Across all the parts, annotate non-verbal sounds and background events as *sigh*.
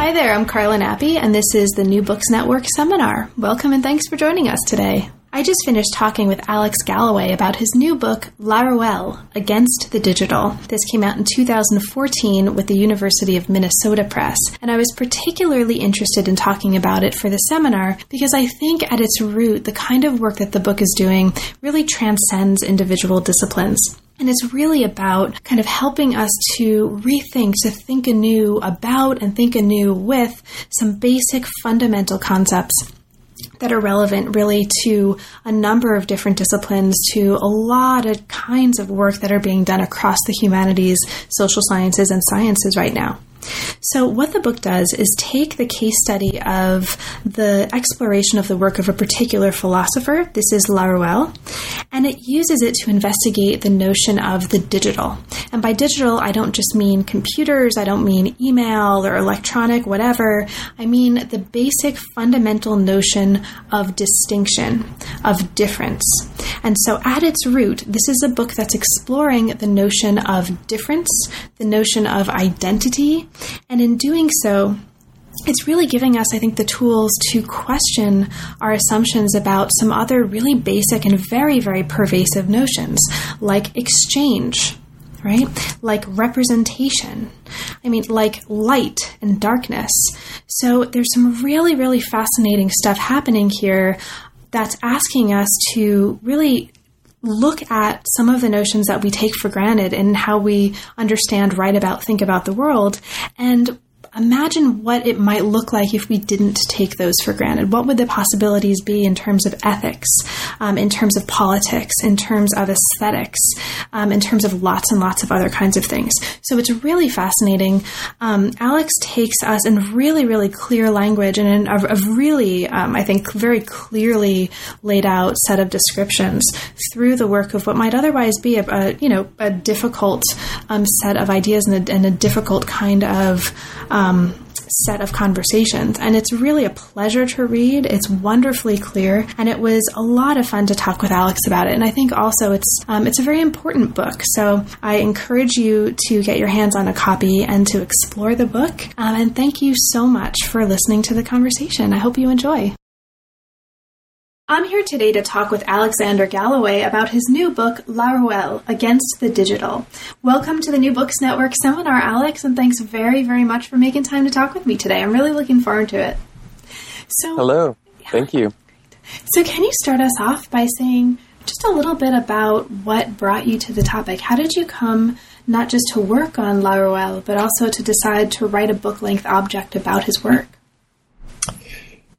Hi there, I'm Carla Nappi, and this is the New Books Network seminar. Welcome and thanks for joining us today. I just finished talking with Alex Galloway about his new book, Laruelle Against the Digital. This came out in 2014 with the University of Minnesota Press, and I was particularly interested in talking about it for the seminar because I think at its root, the kind of work that the book is doing really transcends individual disciplines. And it's really about kind of helping us to rethink, to think anew about and think anew with some basic fundamental concepts that are relevant really to a number of different disciplines, to a lot of kinds of work that are being done across the humanities, social sciences, and sciences right now. So, what the book does is take the case study of the exploration of the work of a particular philosopher, this is Laruelle, and it uses it to investigate the notion of the digital. And by digital, I don't just mean computers, I don't mean email or electronic, whatever. I mean the basic fundamental notion of distinction, of difference. And so, at its root, this is a book that's exploring the notion of difference, the notion of identity, and in doing so, it's really giving us, I think, the tools to question our assumptions about some other really basic and very, very pervasive notions, like exchange, right? Like representation. I mean, like light and darkness. So there's some really, really fascinating stuff happening here that's asking us to really look at some of the notions that we take for granted and how we understand, write about, think about the world, and imagine what it might look like if we didn't take those for granted. What would the possibilities be in terms of ethics, um, in terms of politics, in terms of aesthetics, um, in terms of lots and lots of other kinds of things? So it's really fascinating. Um, Alex takes us in really, really clear language and in a, a really, um, I think, very clearly laid out set of descriptions through the work of what might otherwise be a, a you know a difficult um, set of ideas and a, and a difficult kind of um, set of conversations. And it's really a pleasure to read. It's wonderfully clear, and it was a lot of fun to talk with Alex about it. And I think also it's um, it's a very important book. So I encourage you to get your hands on a copy and to explore the book. Um, and thank you so much for listening to the conversation. I hope you enjoy. I'm here today to talk with Alexander Galloway about his new book, Laruelle Against the Digital. Welcome to the New Books Network seminar, Alex, and thanks very, very much for making time to talk with me today. I'm really looking forward to it. So, hello. Thank you. So, can you start us off by saying just a little bit about what brought you to the topic? How did you come not just to work on Laruelle, but also to decide to write a book length object about his work?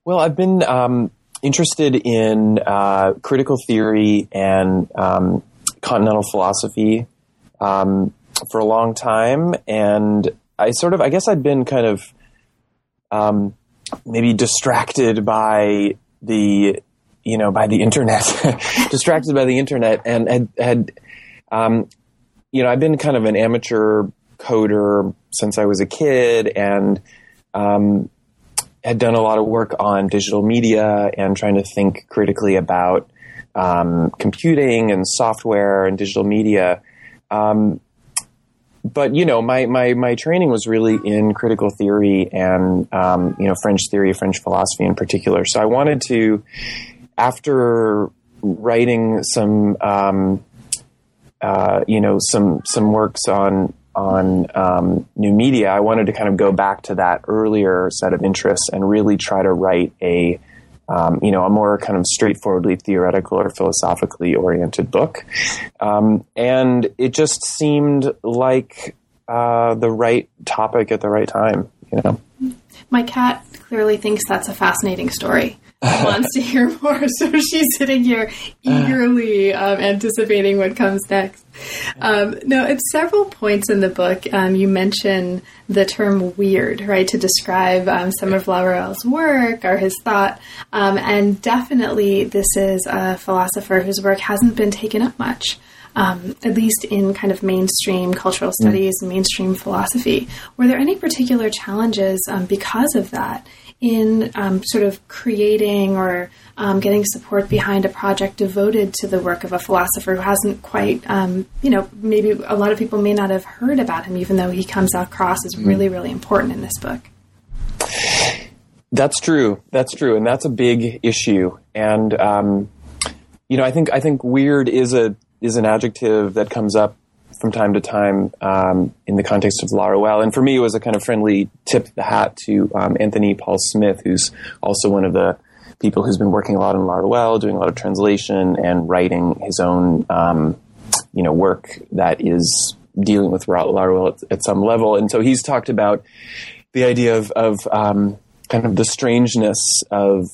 Well, I've been um, interested in uh, critical theory and um, continental philosophy um, for a long time, and I sort of, I guess, I'd been kind of um, maybe distracted by the, you know, by the internet, *laughs* distracted by the internet, and had had, um, you know, I've been kind of an amateur coder since I was a kid, and um, had done a lot of work on digital media and trying to think critically about um, computing and software and digital media. Um, but you know, my, my my training was really in critical theory and um, you know French theory, French philosophy in particular. So I wanted to, after writing some um, uh, you know some some works on on um, new media, I wanted to kind of go back to that earlier set of interests and really try to write a, um, you know, a more kind of straightforwardly theoretical or philosophically oriented book. Um, and it just seemed like uh, the right topic at the right time, you know. My cat clearly thinks that's a fascinating story. Wants to *laughs* hear more. *laughs* So she's sitting here eagerly um, anticipating what comes next. Um, no, at several points in the book, um, you mention the term weird, right, to describe um, some of Laruelle's work or his thought. Um, and definitely, this is a philosopher whose work hasn't been taken up much. Um, at least in kind of mainstream cultural studies and mainstream philosophy. Were there any particular challenges um, because of that in um, sort of creating or um, getting support behind a project devoted to the work of a philosopher who hasn't quite, um, you know, maybe a lot of people may not have heard about him, even though he comes across as really, really important in this book? That's true. That's true, and that's a big issue. And um, you know, I think I think weird is a is an adjective that comes up from time to time um, in the context of Laruelle. And for me, it was a kind of friendly tip of the hat to um, Anthony Paul Smith, who's also one of the people who's been working a lot on Laruelle, doing a lot of translation and writing his own, um, you know, work that is dealing with Laruelle at, at, some level. And so he's talked about the idea of, of um, kind of the strangeness of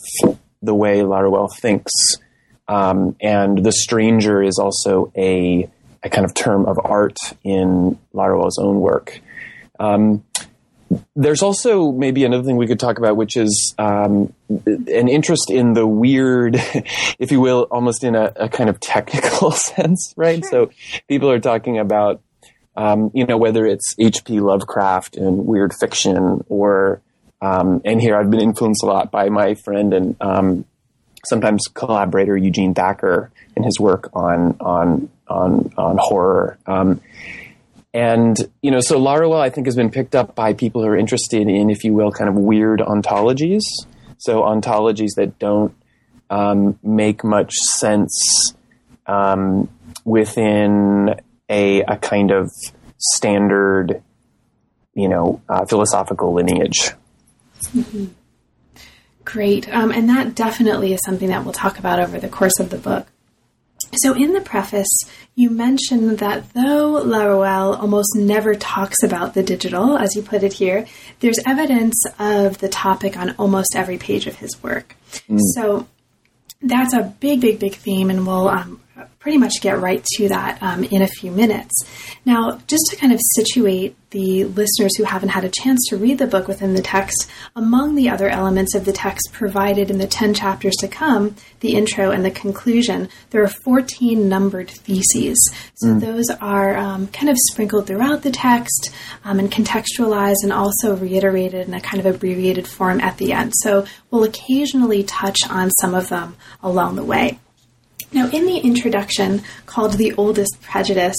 the way Laruelle thinks um, and the stranger is also a, a kind of term of art in Laruelle's own work. Um, there's also maybe another thing we could talk about, which is um, an interest in the weird, *laughs* if you will, almost in a, a kind of technical *laughs* sense, right? Sure. So people are talking about, um, you know, whether it's H.P. Lovecraft and weird fiction, or um, and here I've been influenced a lot by my friend and um, sometimes collaborator Eugene Thacker in his work on on on on horror. Um, and you know, so Laruelle I think has been picked up by people who are interested in, if you will, kind of weird ontologies. So ontologies that don't um, make much sense um, within a, a kind of standard, you know, uh, philosophical lineage. Mm-hmm. Great. Um, and that definitely is something that we'll talk about over the course of the book. So, in the preface, you mentioned that though Laruelle almost never talks about the digital, as you put it here, there's evidence of the topic on almost every page of his work. Mm. So, that's a big, big, big theme, and we'll um, pretty much get right to that um, in a few minutes. Now, just to kind of situate the listeners who haven't had a chance to read the book within the text, among the other elements of the text provided in the 10 chapters to come, the intro and the conclusion, there are 14 numbered theses. So mm. those are um, kind of sprinkled throughout the text um, and contextualized and also reiterated in a kind of abbreviated form at the end. So we'll occasionally touch on some of them along the way. Now, in the introduction called "The Oldest Prejudice,"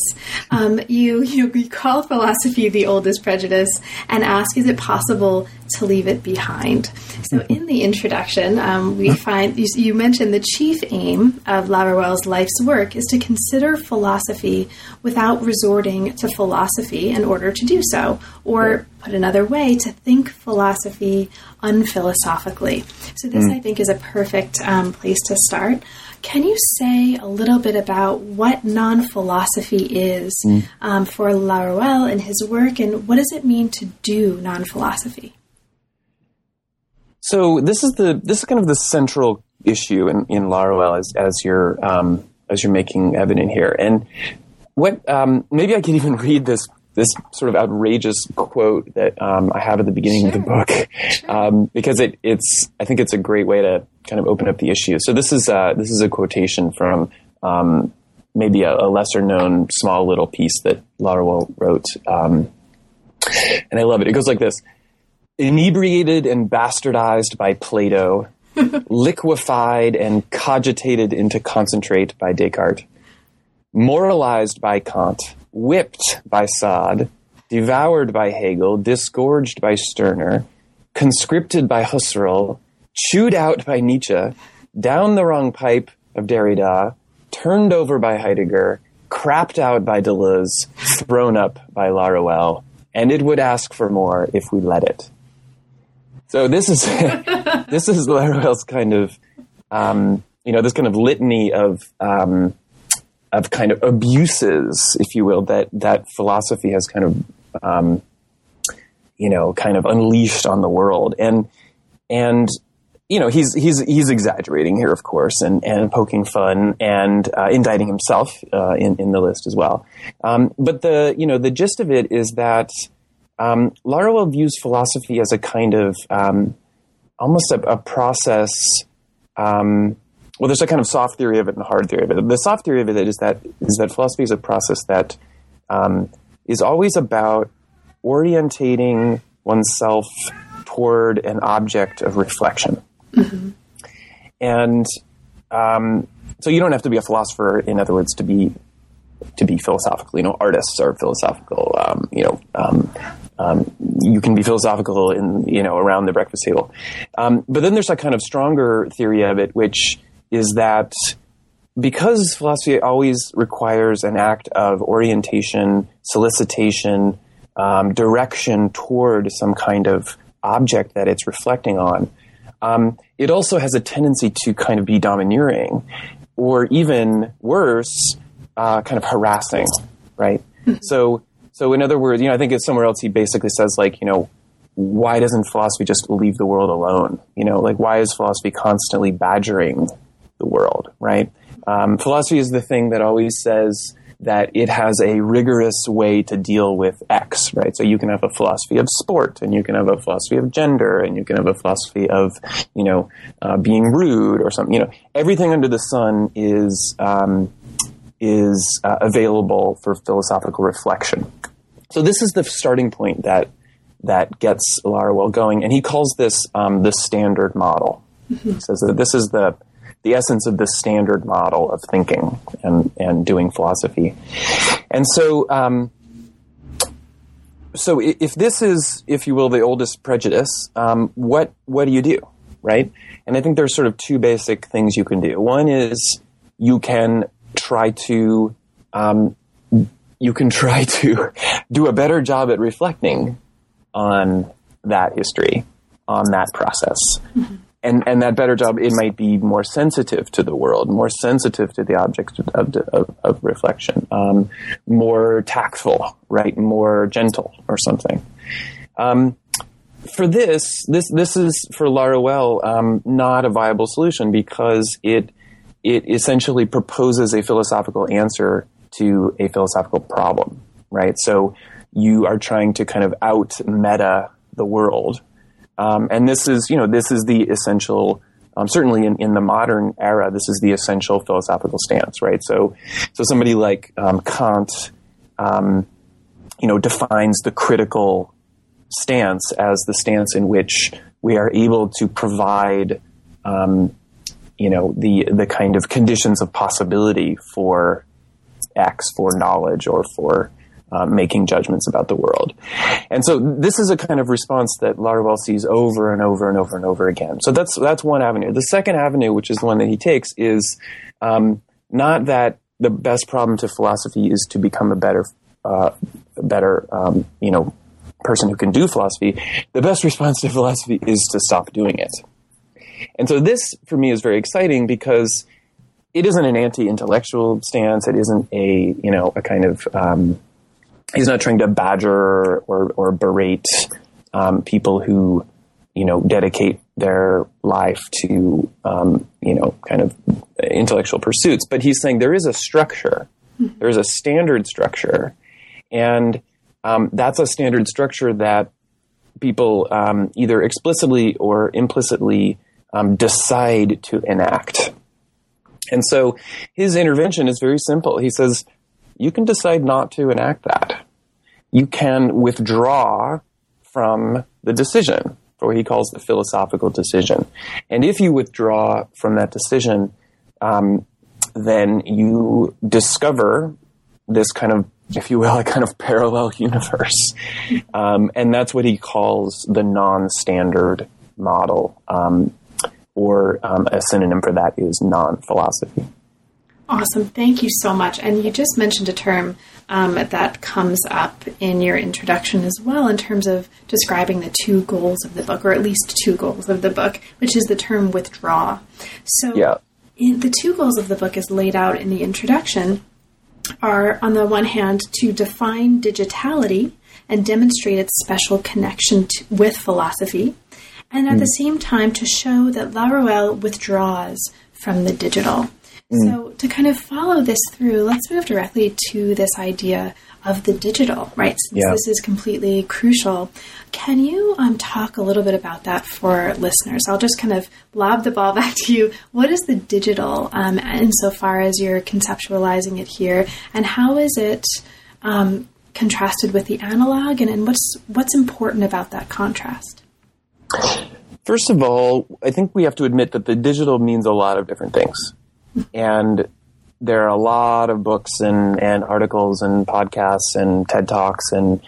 um, you, you you call philosophy the oldest prejudice and ask, "Is it possible to leave it behind?" So, in the introduction, um, we find you, you mentioned the chief aim of Laruelle's life's work is to consider philosophy without resorting to philosophy in order to do so, or put another way, to think philosophy unphilosophically. So, this mm. I think is a perfect um, place to start. Can you say a little bit about what non philosophy is mm. um, for Laruelle and his work, and what does it mean to do non philosophy? So this is the this is kind of the central issue in, in Laruelle as as you're um, as you're making evident here, and what um, maybe I can even read this this sort of outrageous quote that um, I have at the beginning sure. of the book um, because it, it's I think it's a great way to kind of open up the issue. So this is uh, this is a quotation from um, maybe a, a, lesser known small little piece that Laruelle wrote, um, and I love it. It goes like this: inebriated and bastardized by Plato, *laughs* liquefied and cogitated into concentrate by Descartes, moralized by Kant whipped by Sade, devoured by Hegel, disgorged by Stirner, conscripted by Husserl, chewed out by Nietzsche, down the wrong pipe of Derrida, turned over by Heidegger, crapped out by Deleuze, thrown up by Laruelle, and it would ask for more if we let it. So this is *laughs* this is Laruelle's kind of um, you know this kind of litany of um, of kind of abuses, if you will, that that philosophy has kind of um, you know kind of unleashed on the world, and and you know, he's he's he's exaggerating here, of course, and, and poking fun and uh, indicting himself uh, in in the list as well. Um, but the you know the gist of it is that um, views philosophy as a kind of um, almost a, a process. Um, well, there's a kind of soft theory of it and a hard theory of it. The soft theory of it is that is that philosophy is a process that um, is always about orientating oneself toward an object of reflection. Mm-hmm. And um, so you don't have to be a philosopher, in other words, to be to be philosophical. You know, artists are philosophical. Um, you know, um, um, you can be philosophical in you know around the breakfast table. Um, but then there's a kind of stronger theory of it, which is that because philosophy always requires an act of orientation, solicitation, um, direction toward some kind of object that it's reflecting on, um, it also has a tendency to kind of be domineering, or even worse, uh, kind of harassing, right? so, so in other words, you know, I think it's somewhere else he basically says like, you know, why doesn't philosophy just leave the world alone? You know, like why is philosophy constantly badgering world, right? Um, philosophy is the thing that always says that it has a rigorous way to deal with X, right? So you can have a philosophy of sport, and you can have a philosophy of gender, and you can have a philosophy of, you know, uh, being rude or something. You know, everything under the sun is um, is uh, available for philosophical reflection. So this is the starting point that that gets Laruelle going, and he calls this um, the standard model. Mm-hmm. He says that this is the the essence of the standard model of thinking and, and doing philosophy. And so, um, so if this is, if you will, the oldest prejudice, um, what what do you do, right? And I think there's sort of two basic things you can do. One is you can try to um, you can try to *laughs* do a better job at reflecting on that history, on that process. Mm-hmm and and that better job it might be more sensitive to the world more sensitive to the objects of, of, of reflection um, more tactful right? More gentle or something. Um, for this this this is for Laruelle um, not a viable solution because it it essentially proposes a philosophical answer to a philosophical problem right? So you are trying to kind of out meta the world um, and this is, you know, this is the essential, um, certainly in, in the modern era, this is the essential philosophical stance, right? So, so somebody like um, Kant, um, you know, defines the critical stance as the stance in which we are able to provide, um, you know, the the kind of conditions of possibility for X, for knowledge, or for uh, making judgments about the world. And so this is a kind of response that Laruelle sees over and over and over and over again. So that's that's one avenue. The second avenue, which is the one that he takes, is um, not that the best problem to philosophy is to become a better, uh, better, um, you know, person who can do philosophy. The best response to philosophy is to stop doing it. And so this, for me, is very exciting because it isn't an anti-intellectual stance. It isn't a you know a kind of um, he's not trying to badger or, or berate um, people who you know dedicate their life to um, you know kind of intellectual pursuits. But he's saying there is a structure. There's a standard structure. And um, that's a standard structure that people um, either explicitly or implicitly um, decide to enact. And so his intervention is very simple. He says you can decide not to enact that. You can withdraw from the decision, or what he calls the philosophical decision. And if you withdraw from that decision, um, then you discover this kind of, if you will, *laughs* a kind of parallel universe. Um, and that's what he calls the non standard model. Um, or um, a synonym for that is non philosophy. Awesome. Thank you so much. And you just mentioned a term um, that comes up in your introduction as well in terms of describing the two goals of the book, or at least two goals of the book, which is the term withdraw. So, yeah. the two goals of the book, as laid out in the introduction, are on the one hand to define digitality and demonstrate its special connection to, with philosophy, and at the same time to show that Laruelle withdraws from the digital. So, to kind of follow this through, let's move directly to this idea of the digital, right? Since Yeah. this is completely crucial. Can you um, talk a little bit about that for listeners? I'll just kind of lob the ball *laughs* back to you. What is the digital um, insofar as you're conceptualizing it here, and how is it um, contrasted with the analog, and, and what's what's important about that contrast? First of all, I think we have to admit that the digital means a lot of different things. And there are a lot of books and, and articles and podcasts and TED Talks and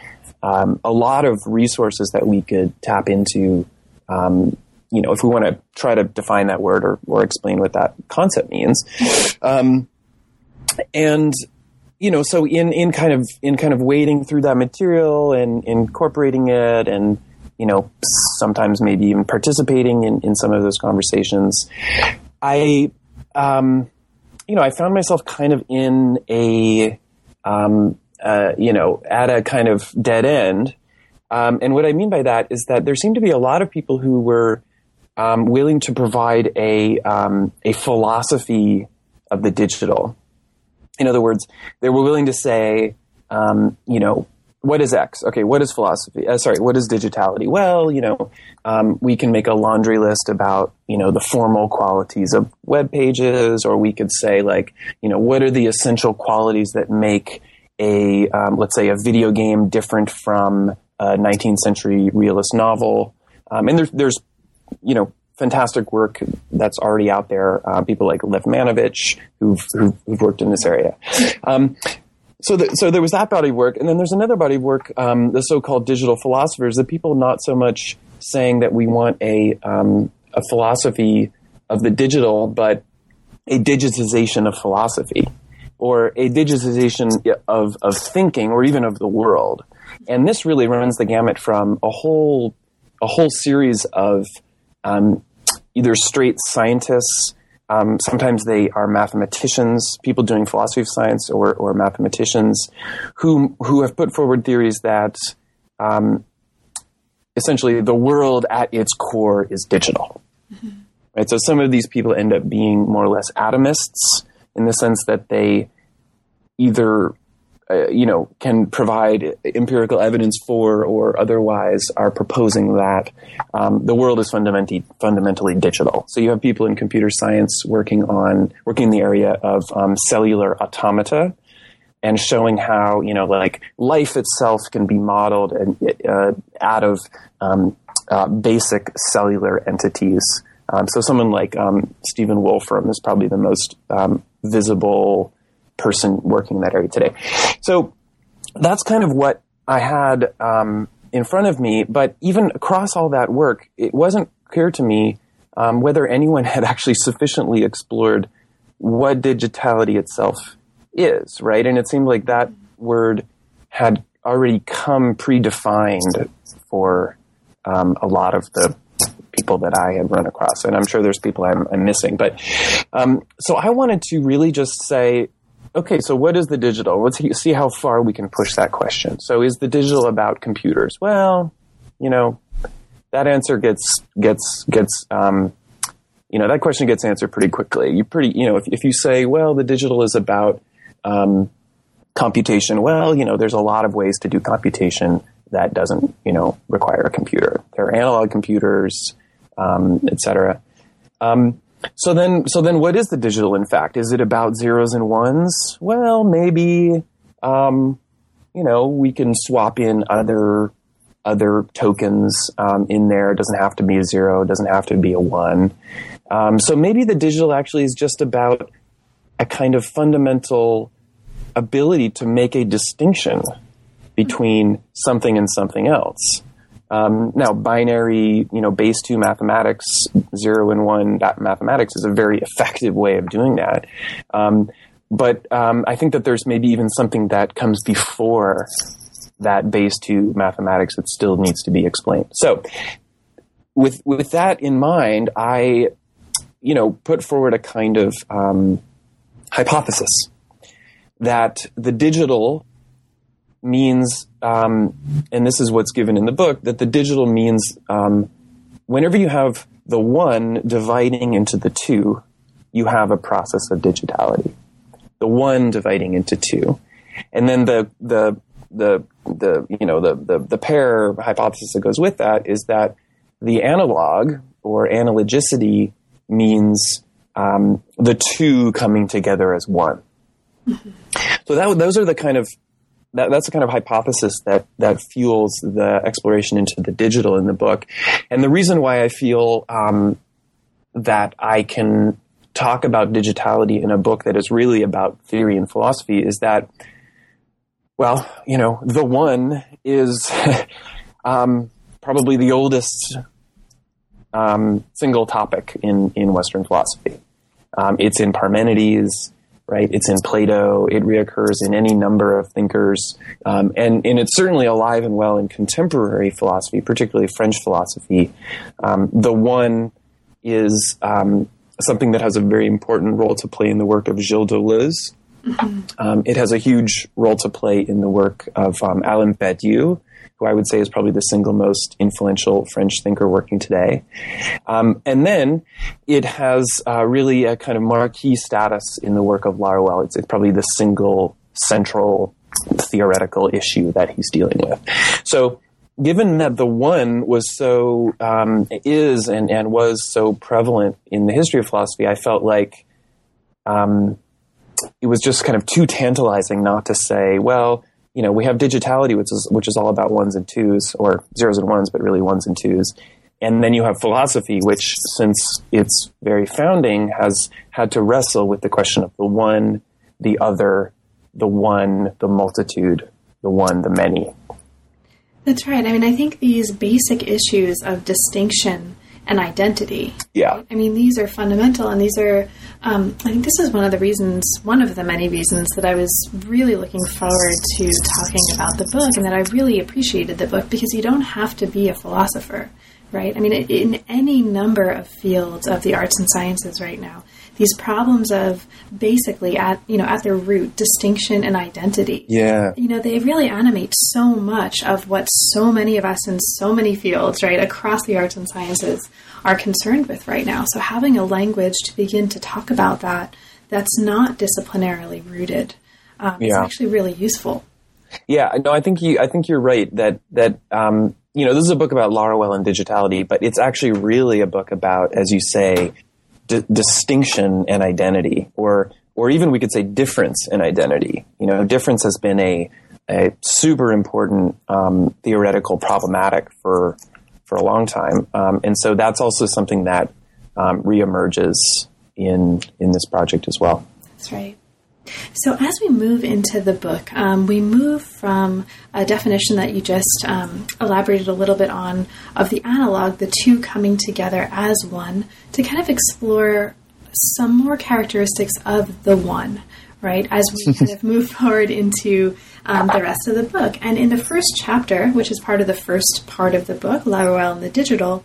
um, a lot of resources that we could tap into. Um, you know, if we want to try to define that word or, or explain what that concept means. Um, and you know, so in, in kind of in kind of wading through that material and incorporating it and you know, sometimes maybe even participating in, in some of those conversations. I, um, you know, I found myself kind of in a, um, uh, you know, at a kind of dead end. Um, and what I mean by that is that there seemed to be a lot of people who were um, willing to provide a um, a philosophy of the digital. In other words, they were willing to say, um, you know, what is X? Okay, what is philosophy? Uh, sorry, what is digitality? Well, you know, um, we can make a laundry list about you know the formal qualities of web pages, or we could say like, you know, what are the essential qualities that make a um, let's say a video game different from a 19th century realist novel? Um, and there's there's you know fantastic work that's already out there. Uh, people like Lev Manovich who've, who've, who've worked in this area. So, the, so there was that body of work, and then there's another body of work, um, the so-called digital philosophers, the people not so much saying that we want a um, a philosophy of the digital, but a digitization of philosophy, or a digitization of of thinking, or even of the world. And this really runs the gamut from a whole a whole series of um, either straight scientists um, sometimes they are mathematicians, people doing philosophy of science, or, or mathematicians, who who have put forward theories that um, essentially the world at its core is digital. Mm-hmm. Right. So some of these people end up being more or less atomists in the sense that they either uh, you know, can provide empirical evidence for or otherwise are proposing that um, the world is fundamentally fundamentally digital. So you have people in computer science working on working in the area of um, cellular automata and showing how you know like life itself can be modeled and, uh, out of um, uh, basic cellular entities. Um, so someone like um, Stephen Wolfram is probably the most um, visible person working in that area today. So that's kind of what I had um, in front of me. But even across all that work, it wasn't clear to me um, whether anyone *laughs* had actually sufficiently explored what digitality itself is, right? And it seemed like that word had already come predefined for um, a lot of the people that I had run across. And I'm sure there's people I'm, I'm missing. But um, so I wanted to really just say, okay, so what is the digital? Let's see how far we can push that question. So is the digital about computers? Well, you know, that answer gets gets gets um, you know that question gets answered pretty quickly. You pretty you know if if you say well the digital is about um, computation, well you know there's a lot of ways to do computation that doesn't you know require a computer. There are analog computers, um, etc. Um, so then, so then, what is the digital? In fact, is it about zeros and ones? Well, maybe. Um, you know, we can swap in other other tokens um, in there. It doesn't have to be a zero. It doesn't have to be a one. Um, so maybe the digital actually is just about a kind of fundamental ability to make a distinction between something and something else. Um, now, binary, you know, base two mathematics, zero and one mathematics is a very effective way of doing that. Um, but um, I think that there's maybe even something that comes before that base two mathematics that still needs to be explained. So, with with that in mind, I, you know, put forward a kind of um, hypothesis that the digital means, um, and this is what's given in the book, that the digital means um, whenever you have the one dividing into the two, you have a process of digitality. The one dividing into two, and then the the the the you know the the, the pair hypothesis that goes with that is that the analog or analogicity means um, the two coming together as one. Mm-hmm. So that those are the kind of that, that's the kind of hypothesis that that fuels the exploration into the digital in the book, and the reason why I feel um, that I can talk about digitality in a book that is really about theory and philosophy is that, well, you know, the one is *laughs* um, probably the oldest um, single topic in in Western philosophy. Um, it's in Parmenides right? It's in Plato. It reoccurs in any number of thinkers, um, and and it's certainly alive and well in contemporary philosophy, particularly French philosophy. Um, the one is um, something that has a very important role to play in the work of Gilles Deleuze. Mm-hmm. Um, it has a huge role to play in the work of um, Alain Badiou, who I would say is probably the single most influential French thinker working today. Um, and then it has uh, really a kind of marquee status in the work of Laruelle. It's, it's probably the single central theoretical issue that he's dealing with. So, given that the one was so um, is and, and was so prevalent in the history of philosophy, I felt like um, it was just kind of too tantalizing not to say, well, you know, we have digitality, which is which is all about ones and twos, or zeros and ones, but really ones and twos. And then you have philosophy, which, since its very founding, has had to wrestle with the question of the one, the other, the one, the multitude, the one, the many. That's right. I mean, I think these basic issues of distinction and identity. Yeah. I mean, these are fundamental, and these are. Um, I think this is one of the reasons, one of the many reasons that I was really looking forward to talking about the book, and that I really appreciated the book because you don't have to be a philosopher, right? I mean, in any number of fields of the arts and sciences right now, these problems of basically at you know at their root distinction and identity. Yeah. You know, they really animate so much of what so many of us in so many fields, right, across the arts and sciences are concerned with right now. So having a language to begin to talk about that that's not disciplinarily rooted um, yeah. is actually really useful. Yeah, no, I think you. I think you're right that that um, you know this is a book about Laruelle and digitality, but it's actually really a book about, as you say, d- distinction and identity, or or even we could say difference and identity. You know, difference has been a a super important um, theoretical problematic for for a long time, um, and so that's also something that um, reemerges in in this project as well. That's right. So, as we move into the book, um, we move from a definition that you just um, elaborated a little bit on of the analog, the two coming together as one, to kind of explore some more characteristics of the one, right? As we *laughs* kind of move forward into um, the rest of the book. And in the first chapter, which is part of the first part of the book, La Laruelle and the Digital,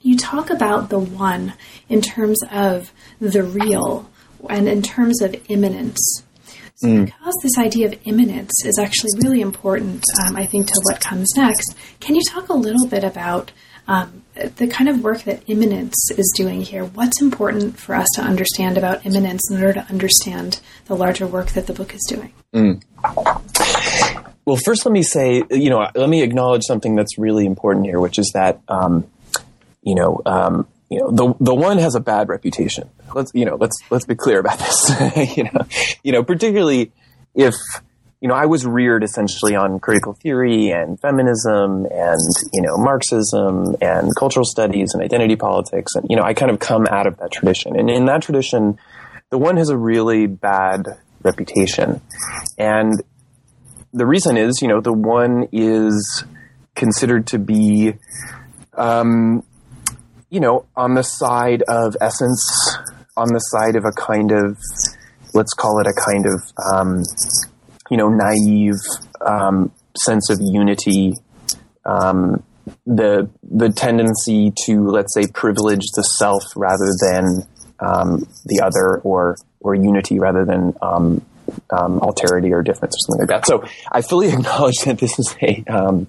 you talk about the one in terms of the real and in terms of immanence. So mm. because this idea of immanence is actually really important, um, I think, to what comes next, can you talk a little bit about um, the kind of work that immanence is doing here? What's important for us to understand about immanence in order to understand the larger work that the book is doing? Mm. Well, first, let me say, you know, let me acknowledge something that's really important here, which is that, um, you know, um, you know the the one has a bad reputation. Let's you know let's let's be clear about *laughs* this. you know, you know particularly if you know I was reared essentially on critical theory and feminism and you know Marxism and cultural studies and identity politics and you know I kind of come out of that tradition and in that tradition the one has a really bad reputation and the reason is you know the one is considered to be um, you know, on the side of essence, on the side of a kind of, let's call it a kind of, um, you know, naive um, sense of unity, um, the the tendency to, let's say, privilege the self rather than um, the other, or or unity rather than um, um, alterity or difference or something like that. So I fully *laughs* acknowledge that this is a um,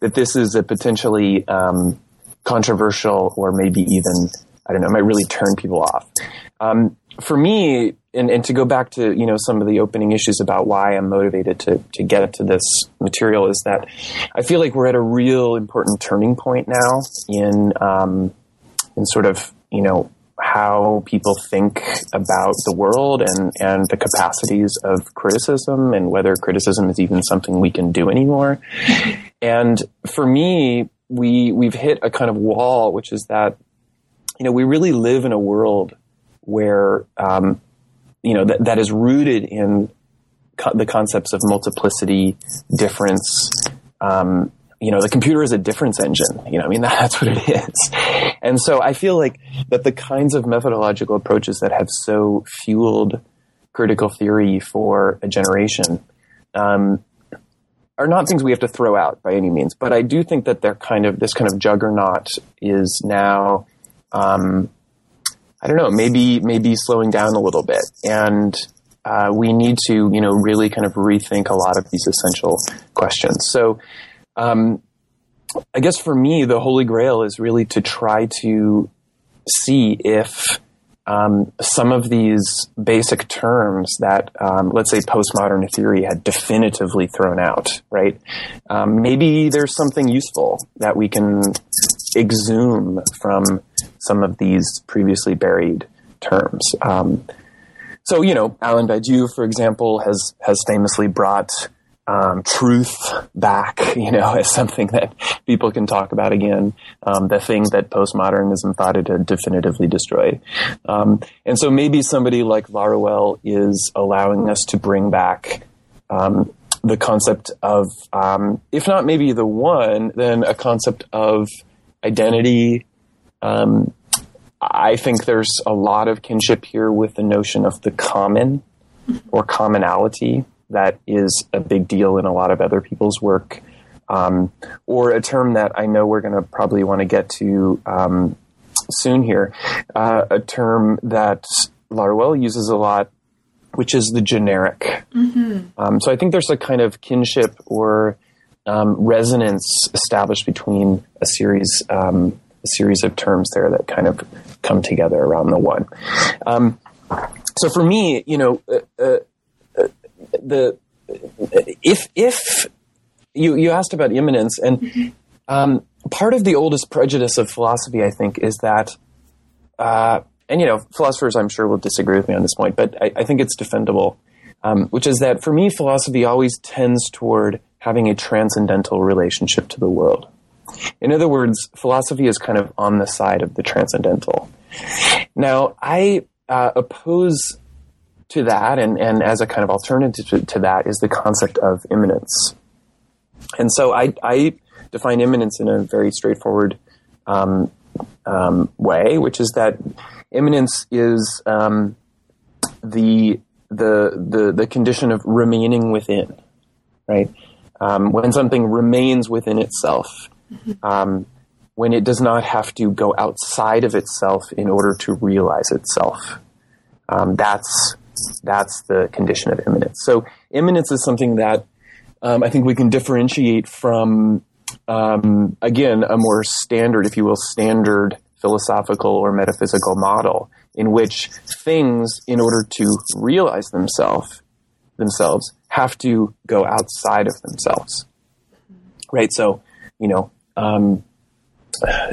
that this is a potentially um, controversial or maybe even I don't know, might really turn people off. Um, for me, and, and to go back to you know some of the opening issues about why I'm motivated to to get into this material is that I feel like we're at a real important turning point now in um, in sort of you know how people think about the world and and the capacities of criticism and whether criticism is even something we can do anymore. And for me, we we've hit a kind of wall, which is that you know we really live in a world where um, you know that, that is rooted in co- the concepts of multiplicity, difference. Um, you know, the computer is a difference engine. You know, I mean, *laughs* that's what it is. And so I feel like that the kinds of methodological approaches that have so fueled critical theory for a generation um, are not things we have to throw out by any means. But I do think that they're kind of this kind of juggernaut is now um, I don't know, maybe maybe slowing down a little bit, and uh, we need to you know really kind of rethink a lot of these essential questions. So, um, I guess for me, the holy grail is really to try to see if um, some of these basic terms that, um, let's say, postmodern theory had definitively thrown out, right? Um, maybe there's something useful that we can exhume from some of these previously buried terms. Um, so, you know, Alain Badiou, for example, has has famously brought um, truth back, *laughs* you know, as something that people can talk about again, um, the thing that postmodernism thought it had definitively destroyed. Um, and so maybe somebody like Laruelle is allowing us to bring back um, the concept of, um, if not maybe the one, then a concept of identity. Um, I think there's a lot of kinship here with the notion of the common or commonality that is a big deal in a lot of other people's work. Um, or a term that I know we're going to probably want to get to um, soon here, uh, a term that Laruelle uses a lot, which is the generic. Mm-hmm. Um, so I think there's a kind of kinship or um, resonance established between a series um, a series of terms there that kind of come together around the one. Um, so for me, you know, uh, uh, the if if you you asked about immanence and um, part of the oldest prejudice of philosophy, I think, is that. Uh, and you know, philosophers, I'm sure, will disagree with me on this point, but I, I think it's defendable. Um, which is that for me, philosophy always tends toward having a transcendental relationship to the world. In other words, philosophy is kind of on the side of the transcendental. Now, I uh, oppose to that, and, and as a kind of alternative to, to, that, is the concept of immanence. And so I, I define immanence in a very straightforward um, um, way, which is that immanence is um, the, the, the, the condition of remaining within, right? Um, when something remains within itself, um, when it does not have to go outside of itself in order to realize itself. Um, that's that's the condition of immanence. So immanence is something that um, I think we can differentiate from, um, again, a more standard, if you will, standard philosophical or metaphysical model in which things, in order to realize themselves, themselves, have to go outside of themselves. Right. So, you know, um,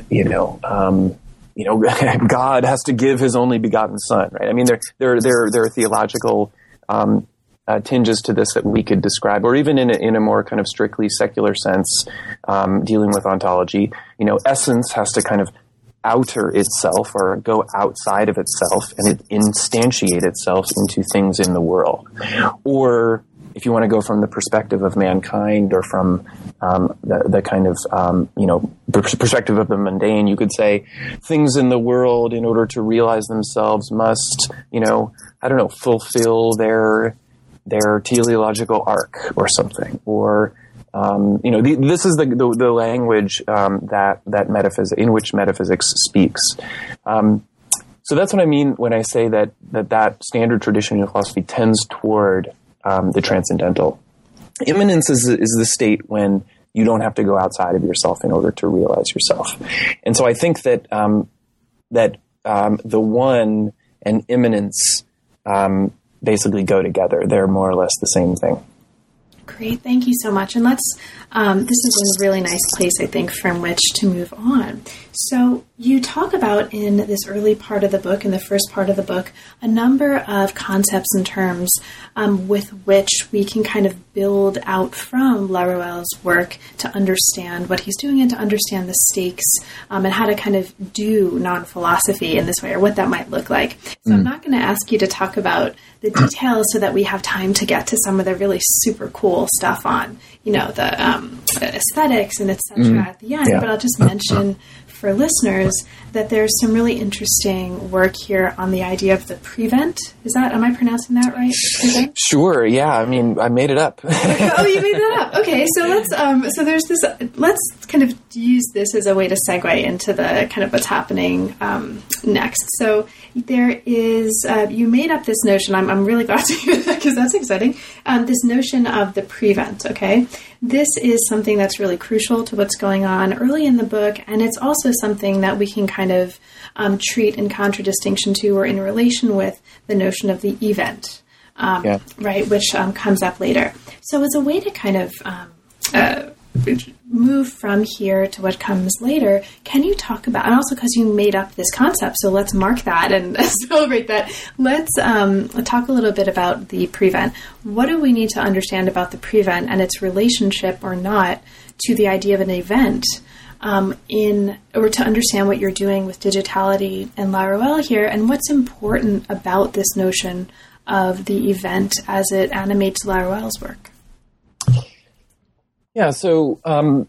you know, um, you know, *laughs* God has to give His only begotten Son, right? I mean, there there there there are theological um, uh, tinges to this that we could describe, or even in a, in a more kind of strictly secular sense, um, dealing with ontology. You know, essence has to kind of outer itself or go outside of itself and it instantiate itself into things in the world, or if you want to go from the perspective of mankind or from um, the, the, kind of um, you know perspective of the mundane, you could say things in the world, in order to realize themselves, must you know I don't know fulfill their their teleological arc or something, or um, you know the, this is the the, the language um, that that metaphysics in which metaphysics speaks. Um, so that's what I mean when I say that that that standard tradition in philosophy tends toward um, the transcendental. Immanence is, is the state when You don't have to go outside of yourself in order to realize yourself. And so I think that um, that um, the one and immanence um, basically go together. They're more or less the same thing. Great, thank you so much. And let's, um, this is a really nice place, I think, from which to move on. So, you talk about in this early part of the book, in the first part of the book, a number of concepts and terms um, with which we can kind of build out from Laruelle's work to understand what he's doing and to understand the stakes um, and how to kind of do non philosophy in this way or what that might look like. So, mm. I'm not going to ask you to talk about the details so that we have time to get to some of the really super cool stuff on, you know, the um, aesthetics and etc. Mm. at the end. Yeah. But I'll just mention for listeners that there's some really interesting work here on the idea of the prevent. Is that am I pronouncing that right? Prevent? Sure. Yeah. I mean, I made it up. *laughs* oh, you made that up. Okay. So let's um, so there's this. Let's kind of use this as a way to segue into the kind of what's happening um, next. So there is uh, you made up this notion. I'm I'm really glad *laughs* to hear that because that's exciting. Um, this notion of the prevent. Okay. This is something that's really crucial to what's going on early in the book, and it's also something that we can kind of um, treat in contradistinction to or in relation with the notion of the event, um, yeah. right, which um, comes up later. So, as a way to kind of um, uh, move from here to what comes later, can you talk about, and also because you made up this concept, so let's mark that and *laughs* celebrate that. Let's um, talk a little bit about the prevent. What do we need to understand about the prevent and its relationship or not to the idea of an event? Um, in or to understand what you're doing with digitality and Laruelle here, and what's important about this notion of the event as it animates Laruelle's work. Yeah, so um,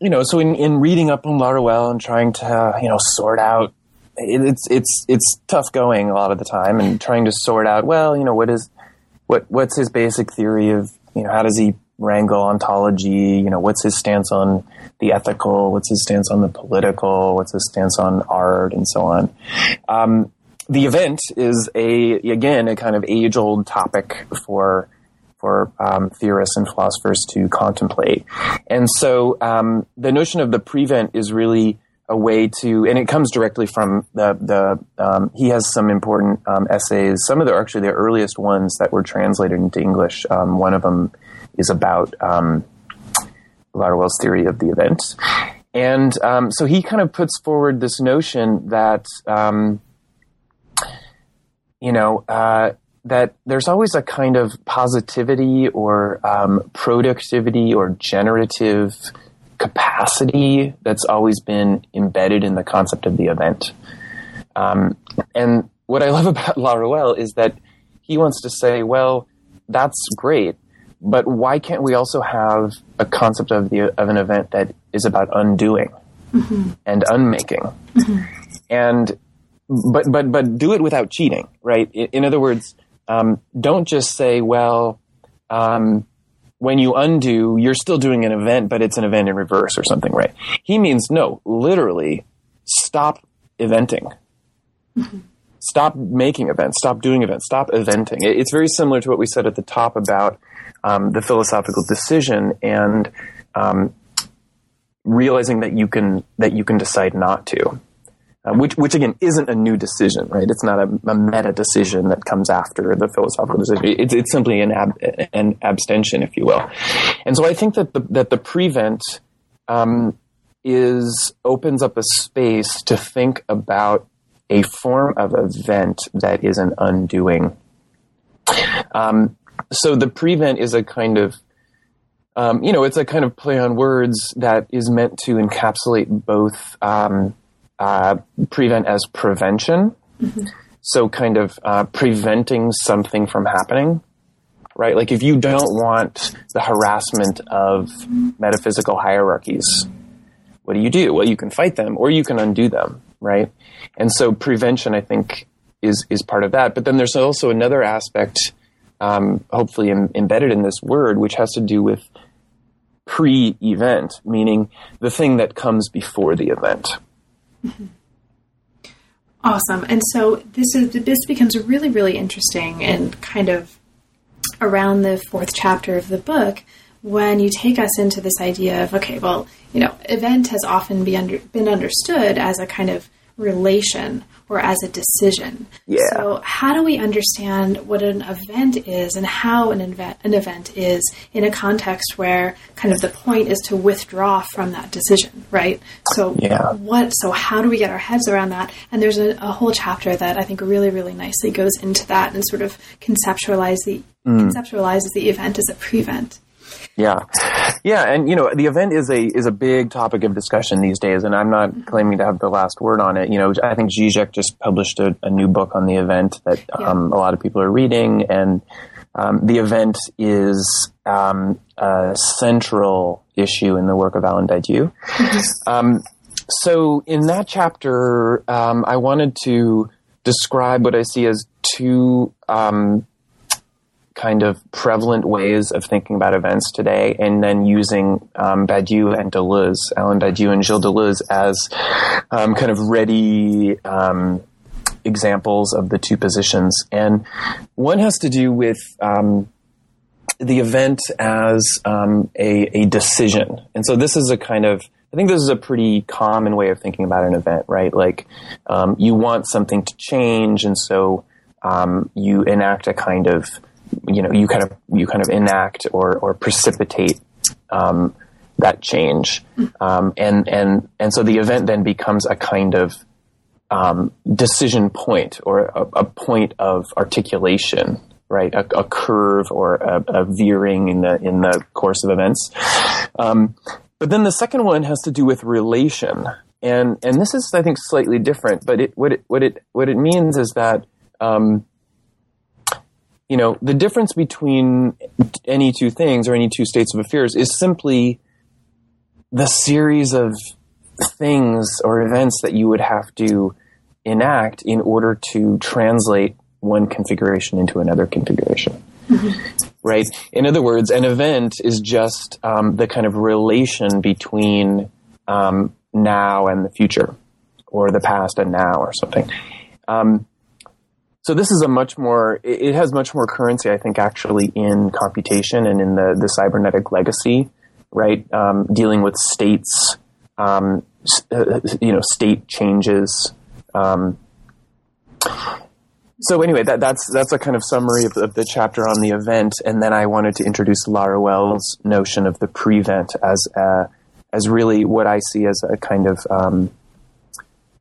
you know, so in, in reading up on Laruelle and trying to you know sort out, it, it's it's it's tough going a lot of the time, and trying to sort out. Well, you know, what is what what's his basic theory of you know how does he wrangle ontology? You know, what's his stance on the ethical? What's his stance on the political? What's his stance on art and so on? Um, the event is a again a kind of age old topic for for um, theorists and philosophers to contemplate. And so um, the notion of the prevent is really a way to, and it comes directly from the the. Um, he has some important um, essays. Some of the actually the earliest ones that were translated into English. Um, one of them is about um, Laruelle's theory of the event, and so he kind of puts forward this notion that you know. Uh, that there's always a kind of positivity or um, productivity or generative capacity that's always been embedded in the concept of the event. Um, and what I *laughs* love about La Laruelle is that he wants to say, well, that's great, but why can't we also have a concept of the of an event that is about undoing mm-hmm. and unmaking? Mm-hmm. And but but but do it without cheating, right? In, in other words, um, don't just say, well, um, when you undo, you're still doing an event, but it's an event in reverse or something, right? He means no, literally, stop eventing. Mm-hmm. Stop making events. Stop doing events. Stop eventing. It's very similar to what we said at the top about um, the philosophical decision and um, realizing that you can that you can decide not to uh, which, which again isn't a new decision, right? It's not a, a meta decision that comes after the philosophical decision. It's, it's simply an, ab, an abstention, if you will. And so I think that the, that the prevent, um, is opens up a space to think about a form of event that is an undoing. Um, so the prevent is a kind of um, you know, it's a kind of play on words that is meant to encapsulate both um, uh, prevent as prevention. Mm-hmm. So, kind of uh, preventing something from happening, right? Like if you don't want the harassment of metaphysical hierarchies, what do you do? Well, you can fight them or you can undo them, right? And so, prevention, I think, is is part of that. But then there's also another aspect, um, hopefully Im- embedded in this word, which has to do with pre-event, meaning the thing that comes before the event. Awesome. And so this is this becomes really really interesting and kind of around the fourth chapter of the book when you take us into this idea of okay, well, you know, event has often be under, been understood as a kind of relation or as a decision. Yeah. So, how do we understand what an event is and how an event, an event is in a context where kind of the point is to withdraw from that decision, right? So, Yeah. what? So, how do we get our heads around that? And there's a, a whole chapter that I think really, really nicely goes into that and sort of conceptualize the mm. conceptualizes the event as a prevent. Yeah, yeah, and you know, the event is a is a big topic of discussion these days, and I'm not claiming to have the last word on it. You know, I think Zizek just published a, a new book on the event that Yeah. um, a lot of people are reading, and um, the event is um, a central issue in the work of Alain Badiou. Um, so, in that chapter, um, I wanted to describe what I see as two um, kind of prevalent ways of thinking about events today, and then using um, Badiou and Deleuze, Alain Badiou and Gilles Deleuze, as um, kind of ready um, examples of the two positions. And one has to do with um, the event as um, a, a decision. And so this is a kind of I think this is a pretty common way of thinking about an event, right? Like um, you want something to change, and so you enact a kind of you know you kind of you kind of enact or or precipitate um, that change, um, and and and so the event then becomes a kind of um, decision point or a, a point of articulation, right? A, a curve or a, a veering in the in the course of events. Um, but then the second one has to do with relation, and and this is I think slightly different. But it what it what it what it means is that. Um, you know, the difference between any two things or any two states of affairs is simply the series of things or events that you would have to enact in order to translate one configuration into another configuration. Right? In other words, an event is just um, the kind of relation between um, now and the future, or the past and now, or something. Um, so this is a much more, it has much more currency, I think, actually in computation and in the, the cybernetic legacy, right? Um, dealing with states, um, uh, you know, state changes. Um, so anyway, that, that's that's a kind of summary of, of the chapter on the event, and then I wanted to introduce Laruelle's notion of the prevent as a, as really what I see as a kind of um,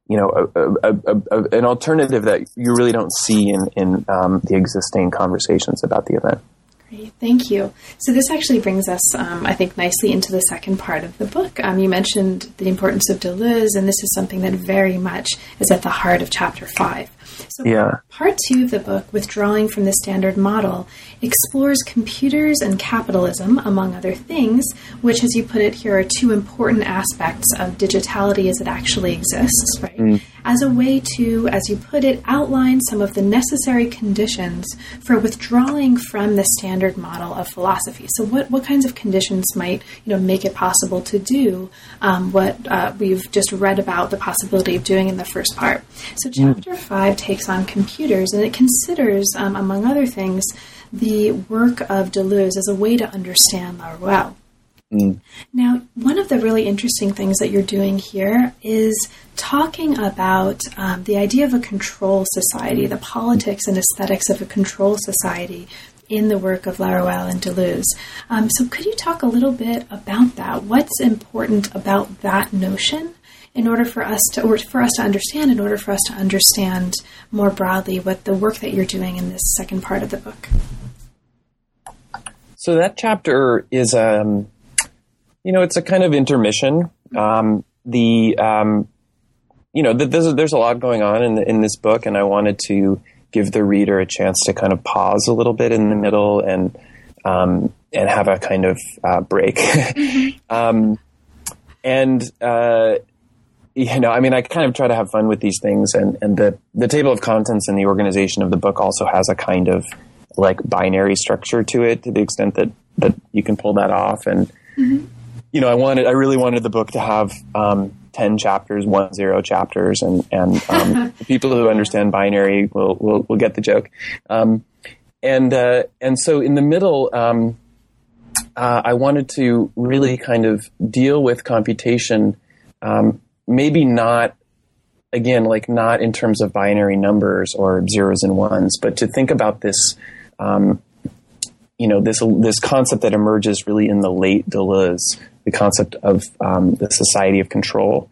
you know, a, a, a, an alternative that you really don't see in, in um, the existing conversations about the event. Great, thank you. So this actually brings us, um, I think, nicely into the second part of the book. Um, you mentioned the importance of Deleuze, and this is something that very much is at the heart of chapter five. So Yeah. part two of the book, withdrawing from the standard model, explores computers and capitalism, among other things, which, as you put it here, are two important aspects of digitality as it actually exists, right? Mm. As a way to, as you put it, outline some of the necessary conditions for withdrawing from the standard model of philosophy. So, what, what kinds of conditions might you know make it possible to do um, what uh, we've just read about the possibility of doing in the first part? So, chapter five takes on computers, and it considers, um, among other things, the work of Deleuze as a way to understand Laruelle. Now, one of the really interesting things that you're doing here is talking about um, the idea of a control society, the politics and aesthetics of a control society in the work of Laruelle and Deleuze. Um, so, could you talk a little bit about that? What's important about that notion? In order for us to, or for us to understand, in order for us to understand more broadly what the work that you're doing in this second part of the book. So that chapter is, um, you know, it's a kind of intermission. Um, the, um, you know, th- there's, there's a lot going on in, in this book, and I wanted to give the reader a chance to kind of pause a little bit in the middle and um, and have a kind of uh, break. *laughs* um, and uh, you know, I mean, I kind of try to have fun with these things, and and the the table of contents and the organization of the book also has a kind of like binary structure to it, to the extent that that you can pull that off. And you know, I wanted, I really wanted the book to have um, ten chapters, one zero chapters, and and um, *laughs* people who understand binary will will, will get the joke. Um, and uh, and so in the middle, um, uh, I wanted to really kind of deal with computation, um, maybe not again, like not in terms of binary numbers or zeros and ones, but to think about this, um, you know, this this concept that emerges really in the late Deleuze, the concept of um, the society of control,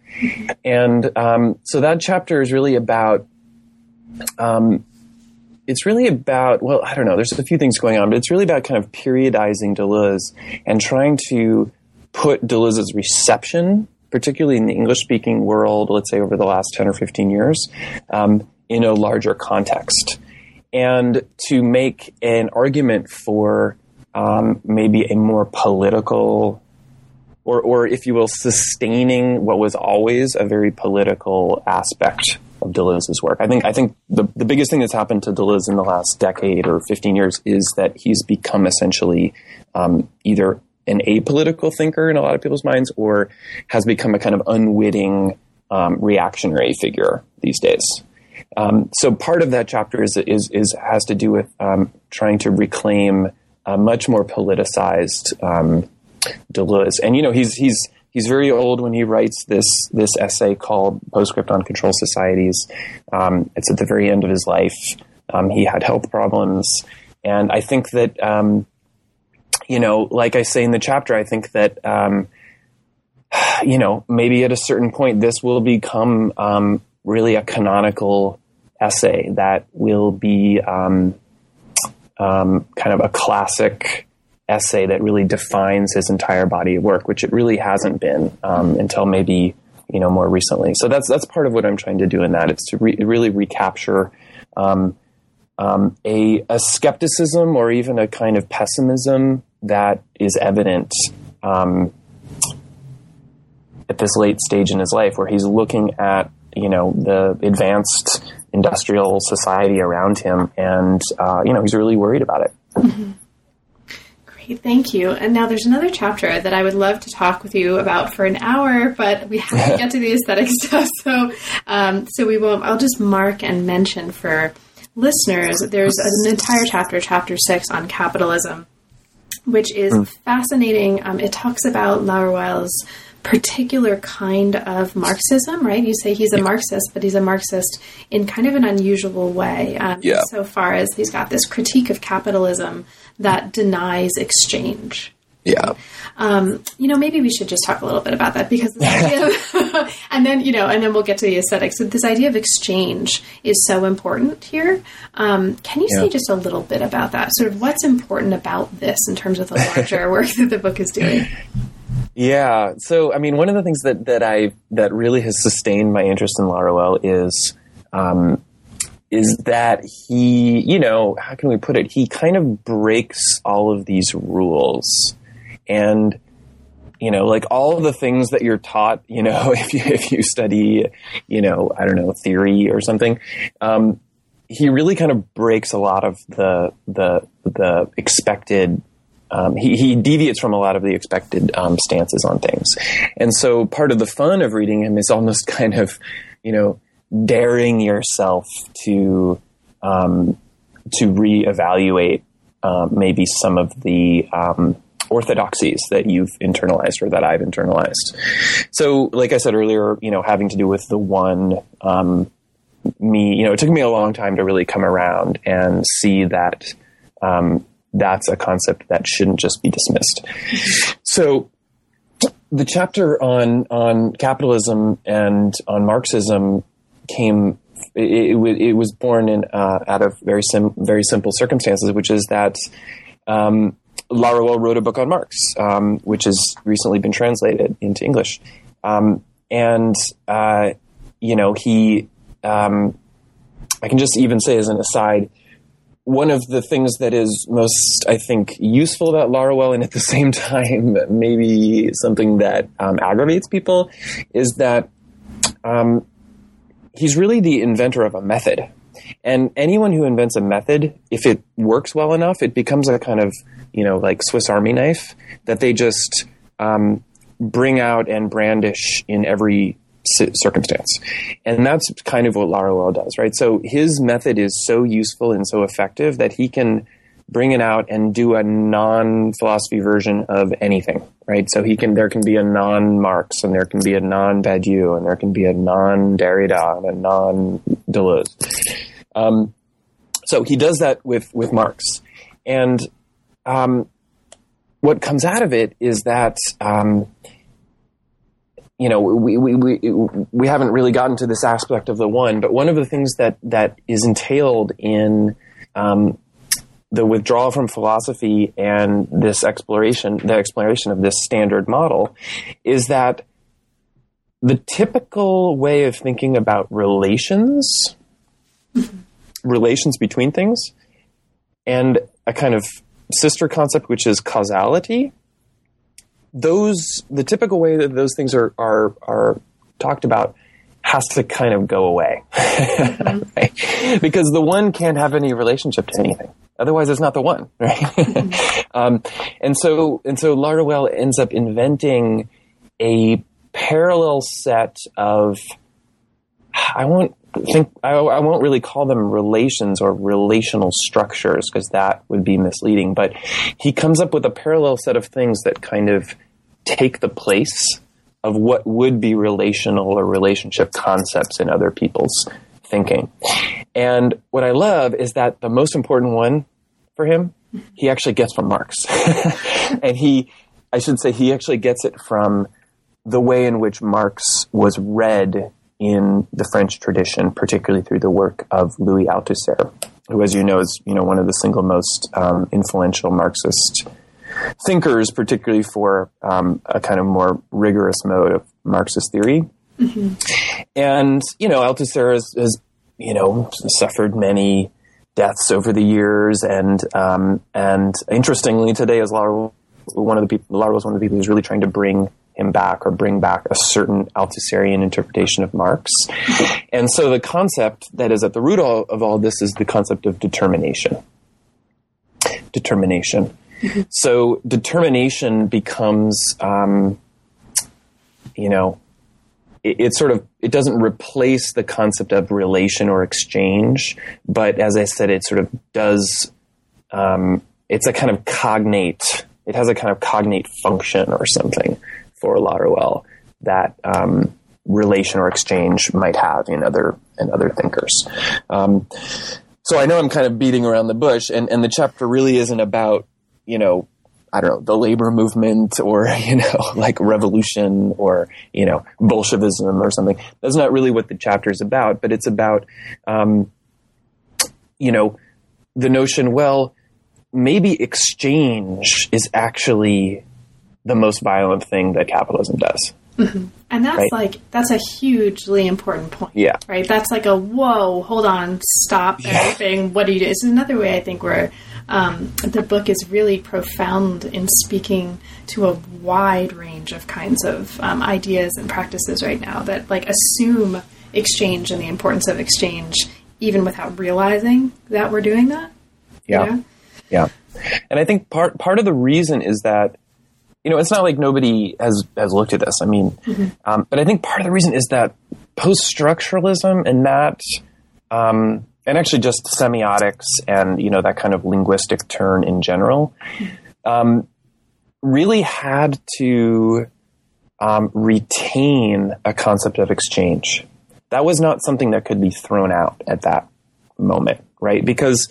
and um, so that chapter is really about. Um, it's really about well, I don't know. There's a few things going on, but it's really about kind of periodizing Deleuze and trying to put Deleuze's reception particularly in the English speaking world, let's say over the last 10 or 15 years, um, in a larger context. And to make an argument for um, maybe a more political, or, or if you will, sustaining what was always a very political aspect of Deleuze's work. I think I think the, the biggest thing that's happened to Deleuze in the last decade or 15 years is that he's become essentially um, either an apolitical thinker in a lot of people's minds or has become a kind of unwitting um, reactionary figure these days. Um, so part of that chapter is, is, is has to do with um, trying to reclaim a much more politicized um, Deleuze. And you know, he's he's he's very old when he writes this this essay called Postscript on Control Societies. Um, it's at the very end of his life. Um, he had health problems, and I think that um, you know, like I say in the chapter, I think that, um, you know, maybe at a certain point, this will become um, really a canonical essay that will be um, kind of a classic essay that really defines his entire body of work, which it really hasn't been um, until maybe you know more recently. So that's that's part of what I'm trying to do in that. It's to re- really recapture um, um, a, a, skepticism or even a kind of pessimism that is evident um, at this late stage in his life, where he's looking at you know the advanced industrial society around him, and uh, you know he's really worried about it. Mm-hmm. Thank you. And now there's another chapter that I would love to talk with you about for an hour, but we have to get to the aesthetic *laughs* stuff, so um, so we will. I'll just mark and mention for listeners. There's an entire chapter, chapter six, on capitalism which is mm. fascinating. Um, it talks about Laruelle's particular kind of Marxism, right? You say he's a Marxist, but he's a Marxist in kind of an unusual way. Um, yeah. So far as he's got this critique of capitalism that denies exchange. Yeah. Um, you know, maybe we should just talk a little bit about that because this idea of, *laughs* *laughs* and then, you know, and then we'll get to the aesthetics. So this idea of exchange is so important here. Um, can you yeah. say just a little bit about that? Sort of what's important about this in terms of the *laughs* larger work that the book is doing? Yeah. So, I mean, one of the things that, that I, that really has sustained my interest in Laruelle is, um, is that he, you know, how can we put it? He kind of breaks all of these rules and you know like all of the things that you're taught you know *laughs* if you if you study you know i don't know theory or something um, he really kind of breaks a lot of the the the expected um, he, he deviates from a lot of the expected um, stances on things and so part of the fun of reading him is almost *laughs* kind of you know daring yourself to um, to reevaluate uh, maybe some of the um, orthodoxies that you've internalized or that I've internalized. So, like I said earlier, you know, having to do with the one, um, me, you know, it took me a long time to really come around and see that um, that's a concept that shouldn't just be dismissed. So, the chapter on on capitalism and on Marxism came. It, it, was born in uh, out of very sim, very simple circumstances, which is that um, Laruelle wrote a book on Marx, um, which has recently been translated into English. Um, and, uh, you know, he, um, I can just even say as an aside, one of the things that is most, I think, useful about Laruelle, and at the *laughs* same time, maybe something that um, aggravates people, is that um, he's really the inventor of a method. And anyone who invents a method, if it works well enough, it becomes a kind of you know, like Swiss Army knife that they just um, bring out and brandish in every circumstance. And that's kind of what Laruelle does, right? So his method is so useful and so effective that he can bring it out and do a non-philosophy version of anything, right? So he can, there can be a non-Marx and there can be a non-Badiou and there can be a non-Derrida and a non-Deleuze. Um, so he does that with, with Marx. And, um, what comes out of it is that, um, you know, we, we, we, we haven't really gotten to this aspect of the one, but one of the things that, that is entailed in, um, the withdrawal from philosophy and this exploration, the exploration of this standard model is that the typical way of thinking about relations, relations between things, and a kind of sister concept, which is causality, those, the typical way that those things are, are, are talked about has to kind of go away. Mm-hmm. *laughs* right? Because the one can't have any relationship to anything. Otherwise, it's not the one, *laughs* right? Mm-hmm. um, and so, and so Laruelle ends up inventing a parallel set of, I won't think, I, I won't really call them relations or relational structures because that would be misleading, but he comes up with a parallel set of things that kind of take the place of what would be relational or relationship concepts in other people's thinking. And what I love is that the most important one for him, he actually gets from Marx. *laughs* and he, I should say, he actually gets it from the way in which Marx was read in the French tradition, particularly through the work of Louis Althusser, who, as you know, is you know one of the single most um, influential Marxist thinkers, particularly for um, a kind of more rigorous mode of Marxist theory. Mm-hmm. And you know, Althusser has, has you know suffered many deaths over the years, and um, and interestingly, today is Laruelle one of the people. Laruelle was one of the people who's really trying to bring him back or bring back a certain Althusserian interpretation of Marx. And so the concept that is at the root of all this is the concept of determination. Determination. Mm-hmm. So determination becomes, um, you know, it, it, sort of it doesn't replace the concept of relation or exchange, but as I said, it sort of does. Um, it's a kind of cognate. It has a kind of cognate function or something for Laruelle that um, relation or exchange might have in other in other thinkers. Um, so I know I'm kind of beating around the bush, and, and the chapter really isn't about you know I don't know, the labor movement or, *laughs* you know, like revolution or, you know, Bolshevism or something. That's not really what the chapter is about, but it's about, um, you know, the notion, well, maybe exchange is actually the most violent thing that capitalism does. Mm-hmm. And that's right? like, that's a hugely important point. Yeah. Right? That's like a, whoa, hold on, stop yeah. everything. What do you do? It's another way I think where um, the book is really profound in speaking to a wide range of kinds of um, ideas and practices right now that like assume exchange and the importance of exchange even without realizing that we're doing that. Yeah. You know? Yeah. And I think part part of the reason is that you know it's not like nobody has has looked at this. I mean, mm-hmm. um, but I think part of the reason is that post structuralism and that um, and actually just semiotics and you know that kind of linguistic turn in general um, really had to um, retain a concept of exchange. That was not something that could be thrown out at that moment, right? Because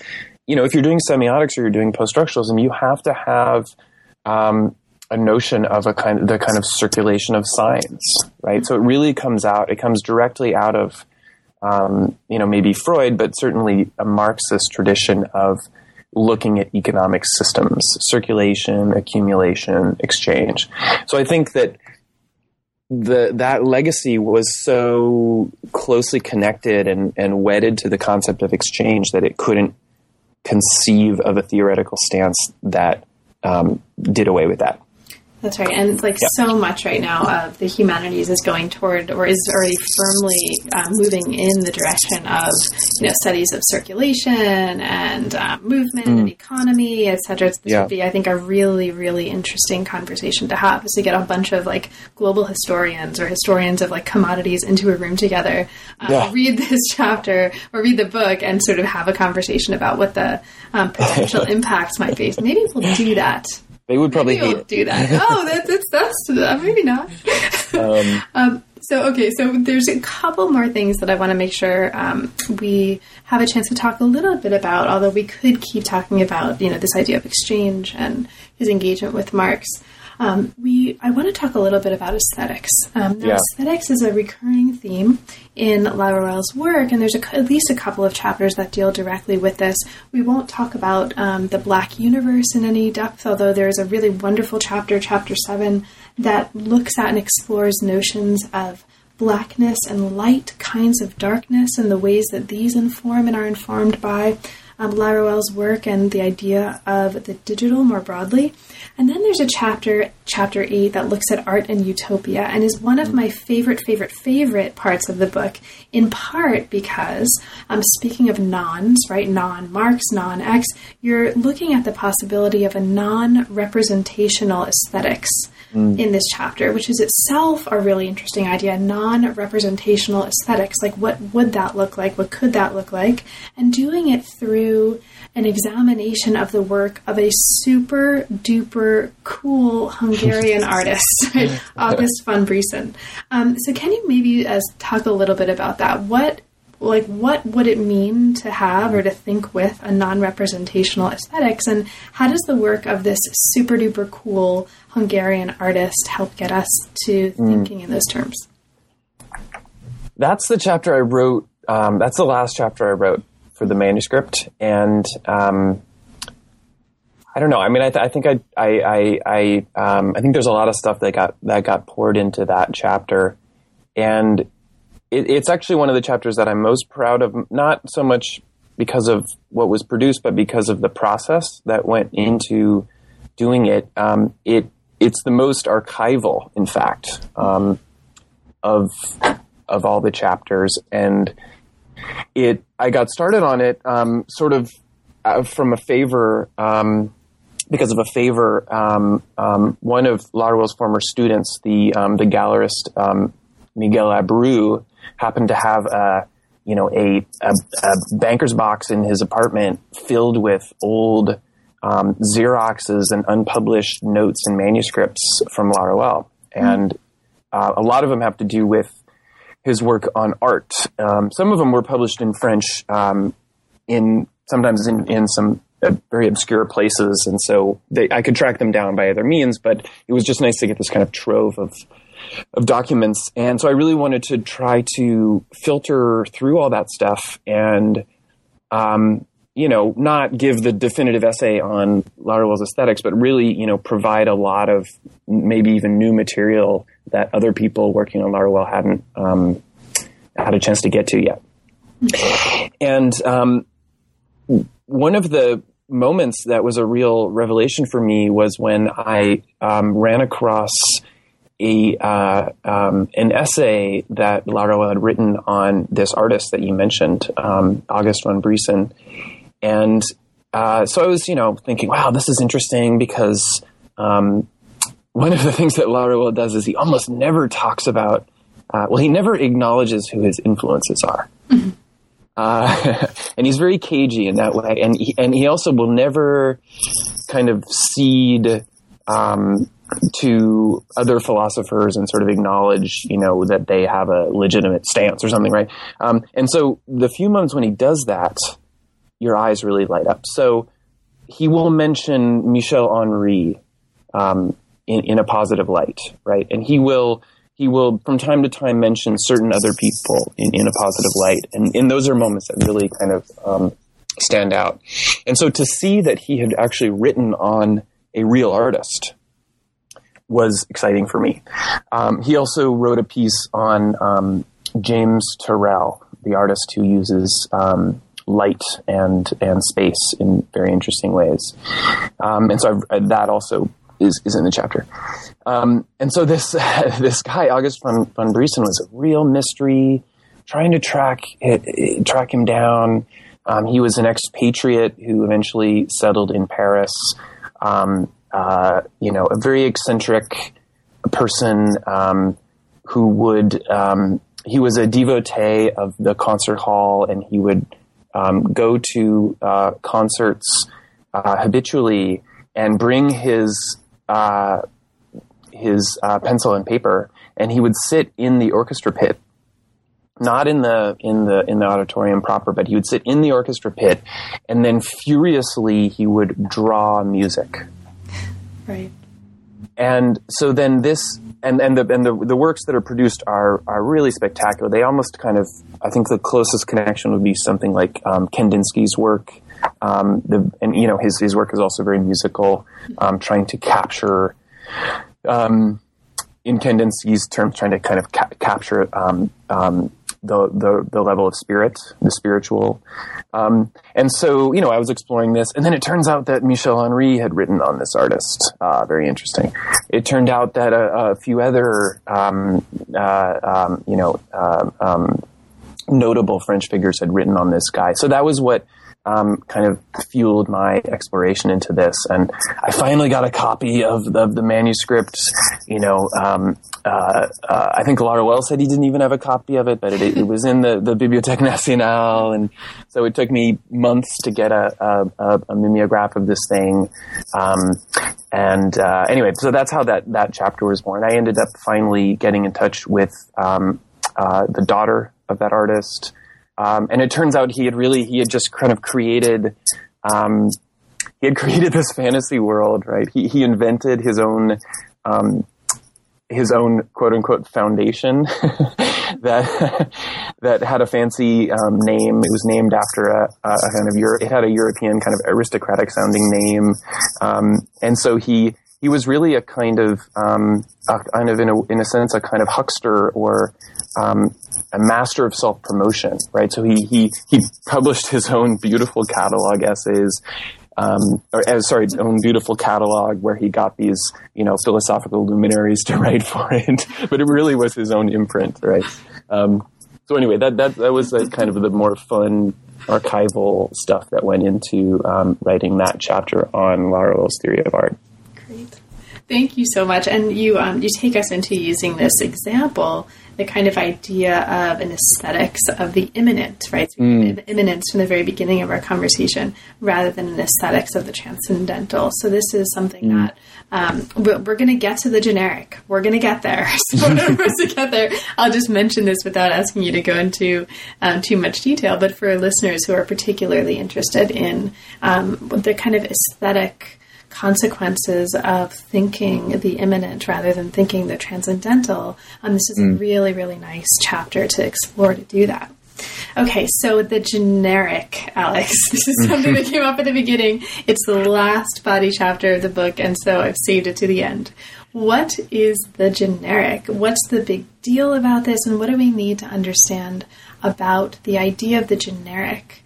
you know if you're doing semiotics or you're doing post-structuralism, you have to have um, a notion of a kind of the kind of circulation of science, right? So it really comes out. It comes directly out of um, you know, maybe Freud, but certainly a Marxist tradition of looking at economic systems, circulation, accumulation, exchange. So I think that the that legacy was so closely connected and, and wedded to the concept of exchange that it couldn't conceive of a theoretical stance that um, did away with that. That's right, and it's like Yeah. so much right now of the humanities is going toward, or is already firmly uh, moving in the direction of you know studies of circulation and uh, movement and economy, et cetera. This Mm. Yeah. would be, I think, a really, really interesting conversation to have. Is to get a bunch of like global historians or historians of like commodities into a room together, uh, Yeah. read this *laughs* chapter or read the book, and sort of have a conversation about what the um, potential *laughs* impacts might be. So maybe we'll do that. They would probably Maybe hate we'll it. do that. Oh, that's that's, that's uh, maybe not. Um, *laughs* um, so okay, so there's a couple more things that I want to make sure um, we have a chance to talk a little bit about. Although we could keep talking about you know this idea of exchange and his engagement with Marx. Um, we I want to talk a little bit about aesthetics. Um, now, Yeah. aesthetics is a recurring theme in Laruelle's work, and there's a, at least a couple of chapters that deal directly with this. We won't talk about um, the Black universe in any depth, although there's a really wonderful chapter, chapter seven, that looks at and explores notions of blackness and light, kinds of darkness, and the ways that these inform and are informed by um, Laruelle's work and the idea of the digital more broadly. And then there's a chapter, chapter eight, that looks at art and utopia and is one of my favorite, favorite, favorite parts of the book, in part because, um, speaking of nons, right, non Marx, non X, you're looking at the possibility of a non representational aesthetics in this chapter, which is itself a really interesting idea. Non representational aesthetics. Like, what would that look like? What could that look like? And doing it through an examination of the work of a super duper cool Hungarian *laughs* artist, right? *laughs* August von Briesen. Um, so, can you maybe uh, talk a little bit about that? What like what would it mean to have or to think with a non-representational aesthetics and how does the work of this super duper cool hungarian artist help get us to thinking in those terms that's the chapter I wrote. Um, that's the last chapter I wrote for the manuscript, and um, I don't know. I mean, I, th- I think I, I, I, I, um, I think there's a lot of stuff that got that got poured into that chapter, and it, it's actually one of the chapters that I'm most proud of. Not so much because of what was produced, but because of the process that went into doing it. Um, it it's the most archival, in fact, um, of of all the chapters, and it. I got started on it um, sort of uh, from a favor. Um, because of a favor, um, um, one of Laruelle's former students, the the gallerist Miguel Abreu, happened to have a you know a, a, a banker's box in his apartment filled with old um, Xeroxes and unpublished notes and manuscripts from Laruelle, and uh, a lot of them have to do with his work on art. Um, some of them were published in French, um, in sometimes in, in some uh, very obscure places, and so they, I could track them down by other means. But it was just nice to get this kind of trove of of documents, and so I really wanted to try to filter through all that stuff and. Um, you know, not give the definitive essay on Laruelle's aesthetics, but really, you know, provide a lot of maybe even new material that other people working on Laruelle hadn't um, had a chance to get to yet. And um, one of the moments that was a real revelation for me was when I um, ran across a uh, um, an essay that Laruelle had written on this artist that you mentioned, um, August von Briesen, and uh, so I was, you know, thinking, wow, this is interesting because um, one of the things that Laruelle does is he almost never talks about, uh, well, he never acknowledges who his influences are. Uh, *laughs* and he's very cagey in that way. And he, and he also will never kind of cede um, to other philosophers and sort of acknowledge, you know, that they have a legitimate stance or something, right? Um, and so the few moments when he does that, your eyes really light up. So he will mention Michel Henry um, in, in a positive light, right? And he will he will from time to time mention certain other people in, in a positive light, and, and those are moments that really kind of um, stand out. And so to see that he had actually written on a real artist was exciting for me. Um, he also wrote a piece on um, James Turrell, the artist who uses um, light and and space in very interesting ways. Um, and so I've, that also is, is in the chapter. Um, and so this *laughs* this guy August von von Briesen was a real mystery, trying to track it, track him down. Um, he was an expatriate who eventually settled in Paris. Um, uh, you know, a very eccentric person um, who would um, he was a devotee of the concert hall, and he would um, go to uh, concerts uh, habitually and bring his uh, his pencil and paper, and he would sit in the orchestra pit, not in the in the in the auditorium proper, but he would sit in the orchestra pit, and then furiously he would draw music. Right. And so then this and and the and the, the works that are produced are are really spectacular. They almost kind of I think the closest connection would be something like um, Kandinsky's work. Um, the, and you know his his work is also very musical, um, trying to capture um, in Kandinsky's terms, trying to kind of ca- capture um, um, the, the, the level of spirit, the spiritual. Um, and so, you know, I was exploring this, and then it turns out that Michel Henry had written on this artist. Uh, very interesting. It turned out that a, a few other, um, uh, um, you know, uh, um, notable French figures had written on this guy. So that was what um, kind of fueled my exploration into this. And I finally got a copy of the, of the manuscript. You know, um, uh, uh, I think Laruelle said he didn't even have a copy of it, but it, it, was in the, the Bibliothèque Nationale. And so it took me months to get a, a, a mimeograph of this thing. Um, and uh, anyway, so that's how that, that chapter was born. I ended up finally getting in touch with um, uh, the daughter of that artist. Um, and it turns out he had really, he had just kind of created, um, he had *laughs* created this fantasy world, right? He, he invented his own, um, his own quote unquote foundation *laughs* that *laughs* that had a fancy um, name. It was named after a, a kind of Euro- it had a European kind of aristocratic sounding name, um, and so he he was really a kind of um, a kind of in a in a sense a kind of huckster or um, a master of self promotion, right? So he he he published his own beautiful catalog essays. Um, or sorry, own beautiful catalog where he got these, you know, philosophical luminaries to *laughs* write for it, but it really was his own imprint, right? Um, so anyway, that that that was a, kind of the more fun archival stuff that went into um, writing that chapter on Laruelle's theory of art. Great, thank you so much, and you um, you take us into using this example the kind of idea of an aesthetics of the immanent, right? So mm. Immanence from the very beginning of our conversation, rather than an aesthetics of the transcendental. So this is something mm. that um, we're, we're going to get to the generic. We're going to get there. *laughs* So to *laughs* get there, I'll just mention this without asking you to go into um, too much detail. But for listeners who are particularly interested in um, the kind of aesthetic consequences of thinking the immanent rather than thinking the transcendental. Um, this is mm. a really, really nice chapter to explore to do that. Okay, so the generic, Alex. *laughs* This is something that came up at the beginning. It's the last body chapter of the book, and so I've saved it to the end. What is the generic? What's the big deal about this, and what do we need to understand about the idea of the generic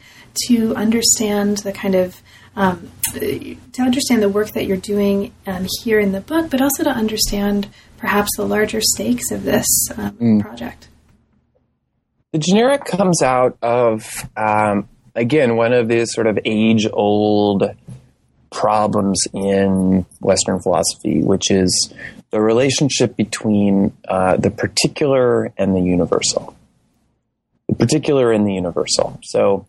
to understand the kind of um, to understand the work that you're doing um, here in the book, but also to understand perhaps the larger stakes of this um, mm. project. The generic comes out of, um, again, one of these sort of age old problems in Western philosophy, which is the relationship between uh, the particular and the universal. The particular and the universal. So,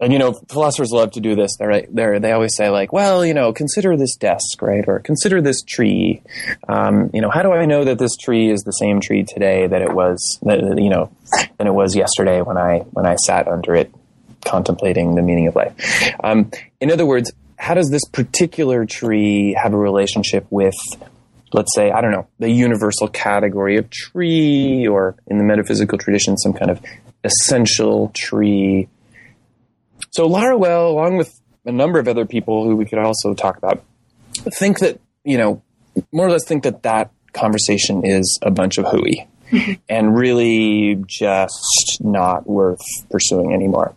and you know, philosophers love to do this. They're, right, they're they always say like, well, you know, consider this desk, right, or consider this tree. Um, you know, how do I know that this tree is the same tree today that it was, that, you know, than it was yesterday when I when I sat under it, contemplating the meaning of life. Um, in other words, how does this particular tree have a relationship with let's say, I don't know, the universal category of tree, or in the metaphysical tradition, some kind of essential tree so Laruelle, along with a number of other people who we could also talk about, think that, you know, more or less think that that conversation is a bunch of hooey *laughs* and really just not worth pursuing anymore.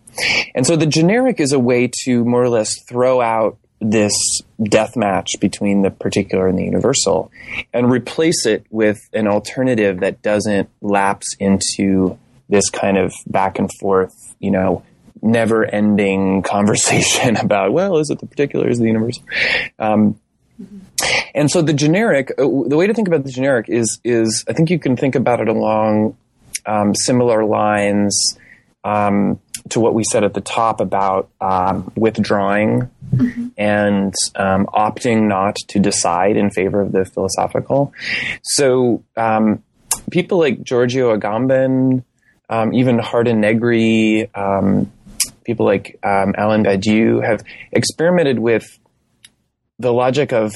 And so the generic is a way to more or less throw out this death match between the particular and the universal and replace it with an alternative that doesn't lapse into this kind of back and forth, you know, never ending *laughs* conversation about, well, is it the particular, is it the universal? Um, and so the generic, uh, the way to think about the generic is, is I think you can think about it along um, similar lines um, to what we said at the top about um, withdrawing mm-hmm. and um, opting not to decide in favor of the philosophical. So um, people like Giorgio Agamben, um, even Hardt and Negri, um, people like Alain Badiou have experimented with the logic of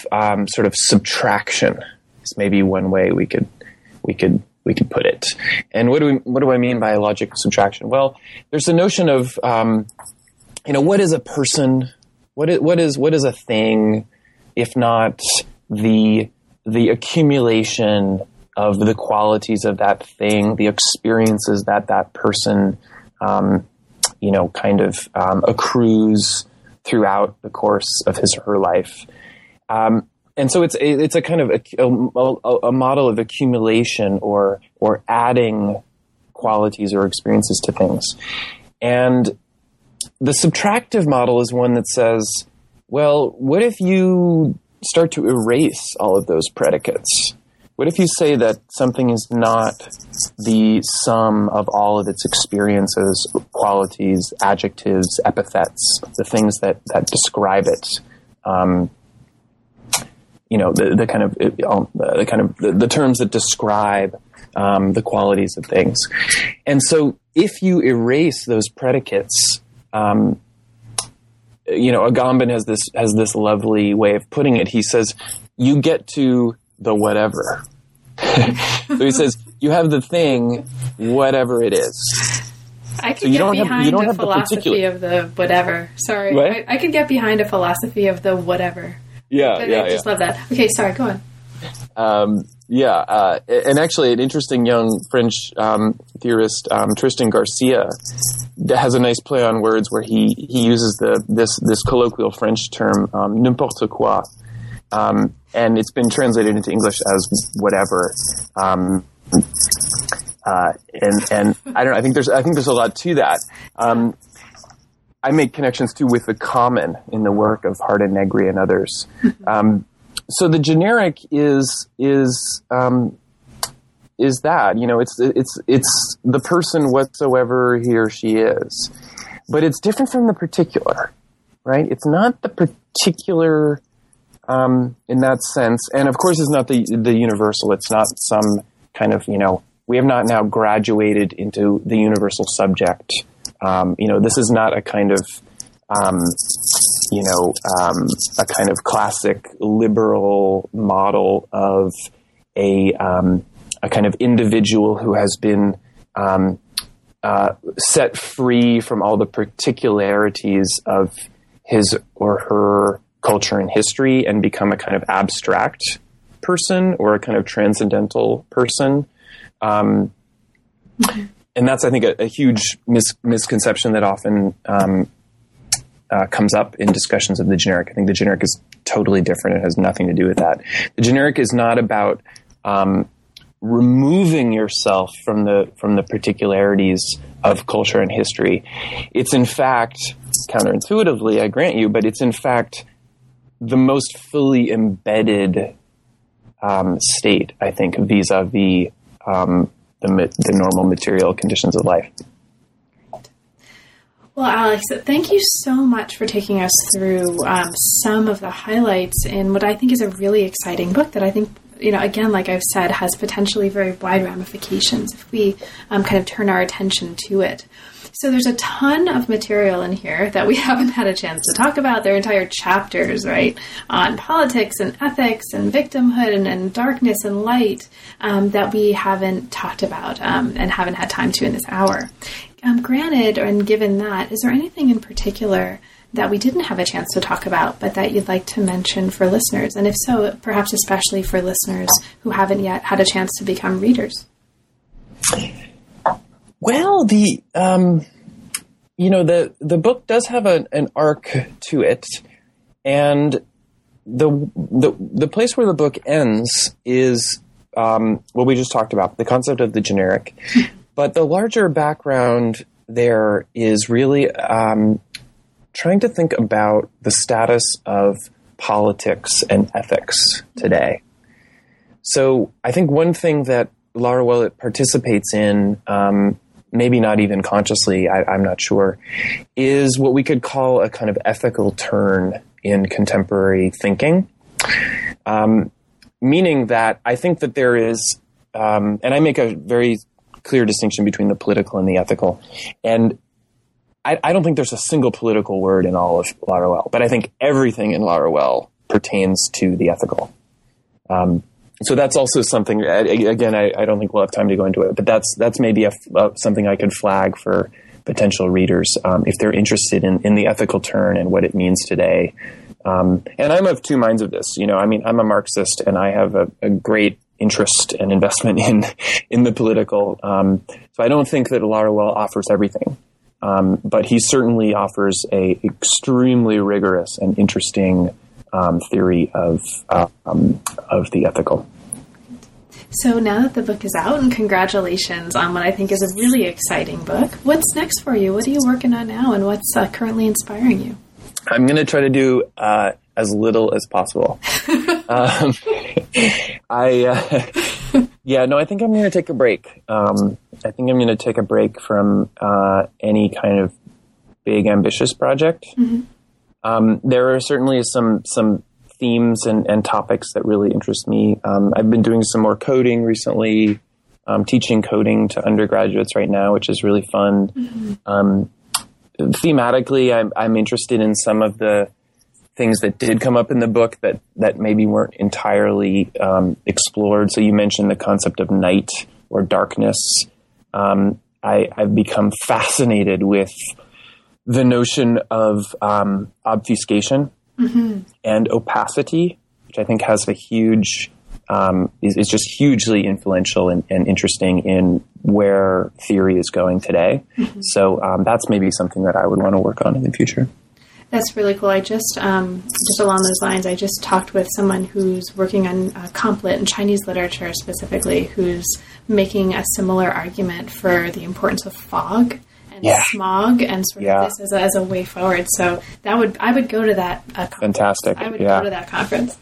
sort of subtraction. Is maybe one way we could we could we could put it. And what do we, what do I mean by logic subtraction? Well, there's the notion of, um, you know, what is a person? What is, what is, what is a thing, if not the, the accumulation of the qualities of that thing, the experiences that that person, um, you know, kind of um, accrues throughout the course of his or her life. Um, and so it's it's a kind of a, a, a, model of accumulation or or adding qualities or experiences to things and the subtractive model is one that says well what if you start to erase all of those predicates what if you say that something is not the sum of all of its experiences qualities adjectives epithets the things that that describe it um, you know the, the kind of um, the kind of the, the, terms that describe um, the qualities of things. And so, if you erase those predicates, um, you know, Agamben has this has this lovely way of putting it. He says, "You get to the whatever." *laughs* so he says, "You have the thing, whatever it is." I can so get behind have, a philosophy the of the whatever. Sorry, I, I can get behind a philosophy of the whatever. Yeah, but yeah, I just yeah. love that. Okay, sorry, go on. Um, yeah, uh, and actually, an interesting young French um, theorist, um, Tristan Garcia, has a nice play on words where he he uses the this this colloquial French term um, n'importe quoi, um, and it's been translated into English as whatever. Um, uh, and and I don't know. I think there's I think there's a lot to that. Um, I make connections too with the common in the work of Hardt and Negri and others. Mm-hmm. Um, so the generic is is um, is that you know it's it's it's the person whatsoever he or she is, but it's different from the particular, right? It's not the particular um, in that sense, and of course, it's not the the universal. It's not some kind of you know we have not now graduated into the universal subject um, you know, this is not a kind of, um, you know, um, a kind of classic liberal model of a um, a kind of individual who has been um, uh, set free from all the particularities of his or her culture and history and become a kind of abstract person or a kind of transcendental person. Um, and that's I think a, a huge mis- misconception that often um, uh, comes up in discussions of the generic. I think the generic is totally different. It has nothing to do with that. The generic is not about um, removing yourself from the from the particularities of culture and history. It's in fact counterintuitively, I grant you, but it's in fact the most fully embedded um, state. I think vis-a-vis um, the, the normal material conditions of life. Well, Alex, thank you so much for taking us through um, some of the highlights in what I think is a really exciting book that I think, you know, again, like I've said, has potentially very wide ramifications if we um, kind of turn our attention to it. So there's a ton of material in here that we *laughs* haven't had a chance to talk about. There are entire chapters, right, on politics and ethics and victimhood and, and darkness and light um, that we haven't talked about um, and haven't had time to in this hour. Um, granted, and given that, is there anything in particular that we didn't have a chance to talk about, but that you'd like to mention for listeners? And if so, perhaps especially for listeners who haven't yet had a chance to become readers. Well, the um, you know the the book does have a, an arc to it, and the, the the place where the book ends is um, what we just talked about, the concept of the generic. *laughs* but the larger background there is really um, trying to think about the status of politics and ethics today. So I think one thing that Laruelle participates in, um, maybe not even consciously, I, I'm not sure, is what we could call a kind of ethical turn in contemporary thinking. Um, meaning that I think that there is, um, and I make a very clear distinction between the political and the ethical. And I, I, don't think there's a single political word in all of Laruelle, but I think everything in Laruelle pertains to the ethical. Um, so that's also something. Again, I, I, don't think we'll have time to go into it, but that's that's maybe a, uh, something I could flag for potential readers um, if they're interested in, in the ethical turn and what it means today. Um, and I'm of two minds of this. You know, I mean, I'm a Marxist, and I have a, a great interest and investment *laughs* in in the political. Um, so I don't think that Laruelle offers everything, um, but he certainly offers a extremely rigorous and interesting um, theory of uh, um, of the ethical. So now that the book is out, and congratulations on what I think is a really exciting book. What's next for you? What are you working on now, and what's uh, currently inspiring you? I'm going to try to do uh, as little as possible. *laughs* um, *laughs* I uh, *laughs* yeah no, I think I'm going to take a break. Um, I think I'm going to take a break from uh, any kind of big ambitious project. Mm-hmm. Um, there are certainly some some themes and, and topics that really interest me. Um, I've been doing some more coding recently, um, teaching coding to undergraduates right now, which is really fun. Mm-hmm. Um, thematically, I'm, I'm interested in some of the things that did come up in the book that that maybe weren't entirely um, explored. So you mentioned the concept of night or darkness. Um, I, have become *laughs* fascinated with the notion of um, obfuscation mm-hmm. and opacity, which I think has a huge um, is, is, just hugely influential and, and, interesting in where theory is going today. Mm-hmm. So um, that's maybe something that I would want to work on in the future. That's really cool. I just, um, just along those lines, I just talked with someone who's working on uh, complet and Chinese literature specifically, who's making a similar argument for the importance of fog and yeah. smog and sort yeah. of this as a, as a, way forward. So that would I would go to that. Uh, Fantastic. I would yeah. go to that conference.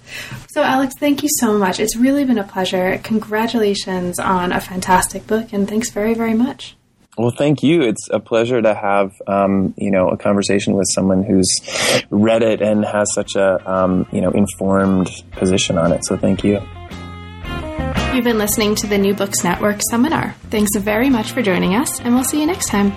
So Alex, thank you so much. It's really been a pleasure. Congratulations on a fantastic book, and thanks very very much. Well, thank you. It's a pleasure to have um, you know a conversation with someone who's read it and has such a um, you know informed position on it. So thank you. You've been listening to the New Books Network seminar. Thanks very much for joining us, and we'll see you next time.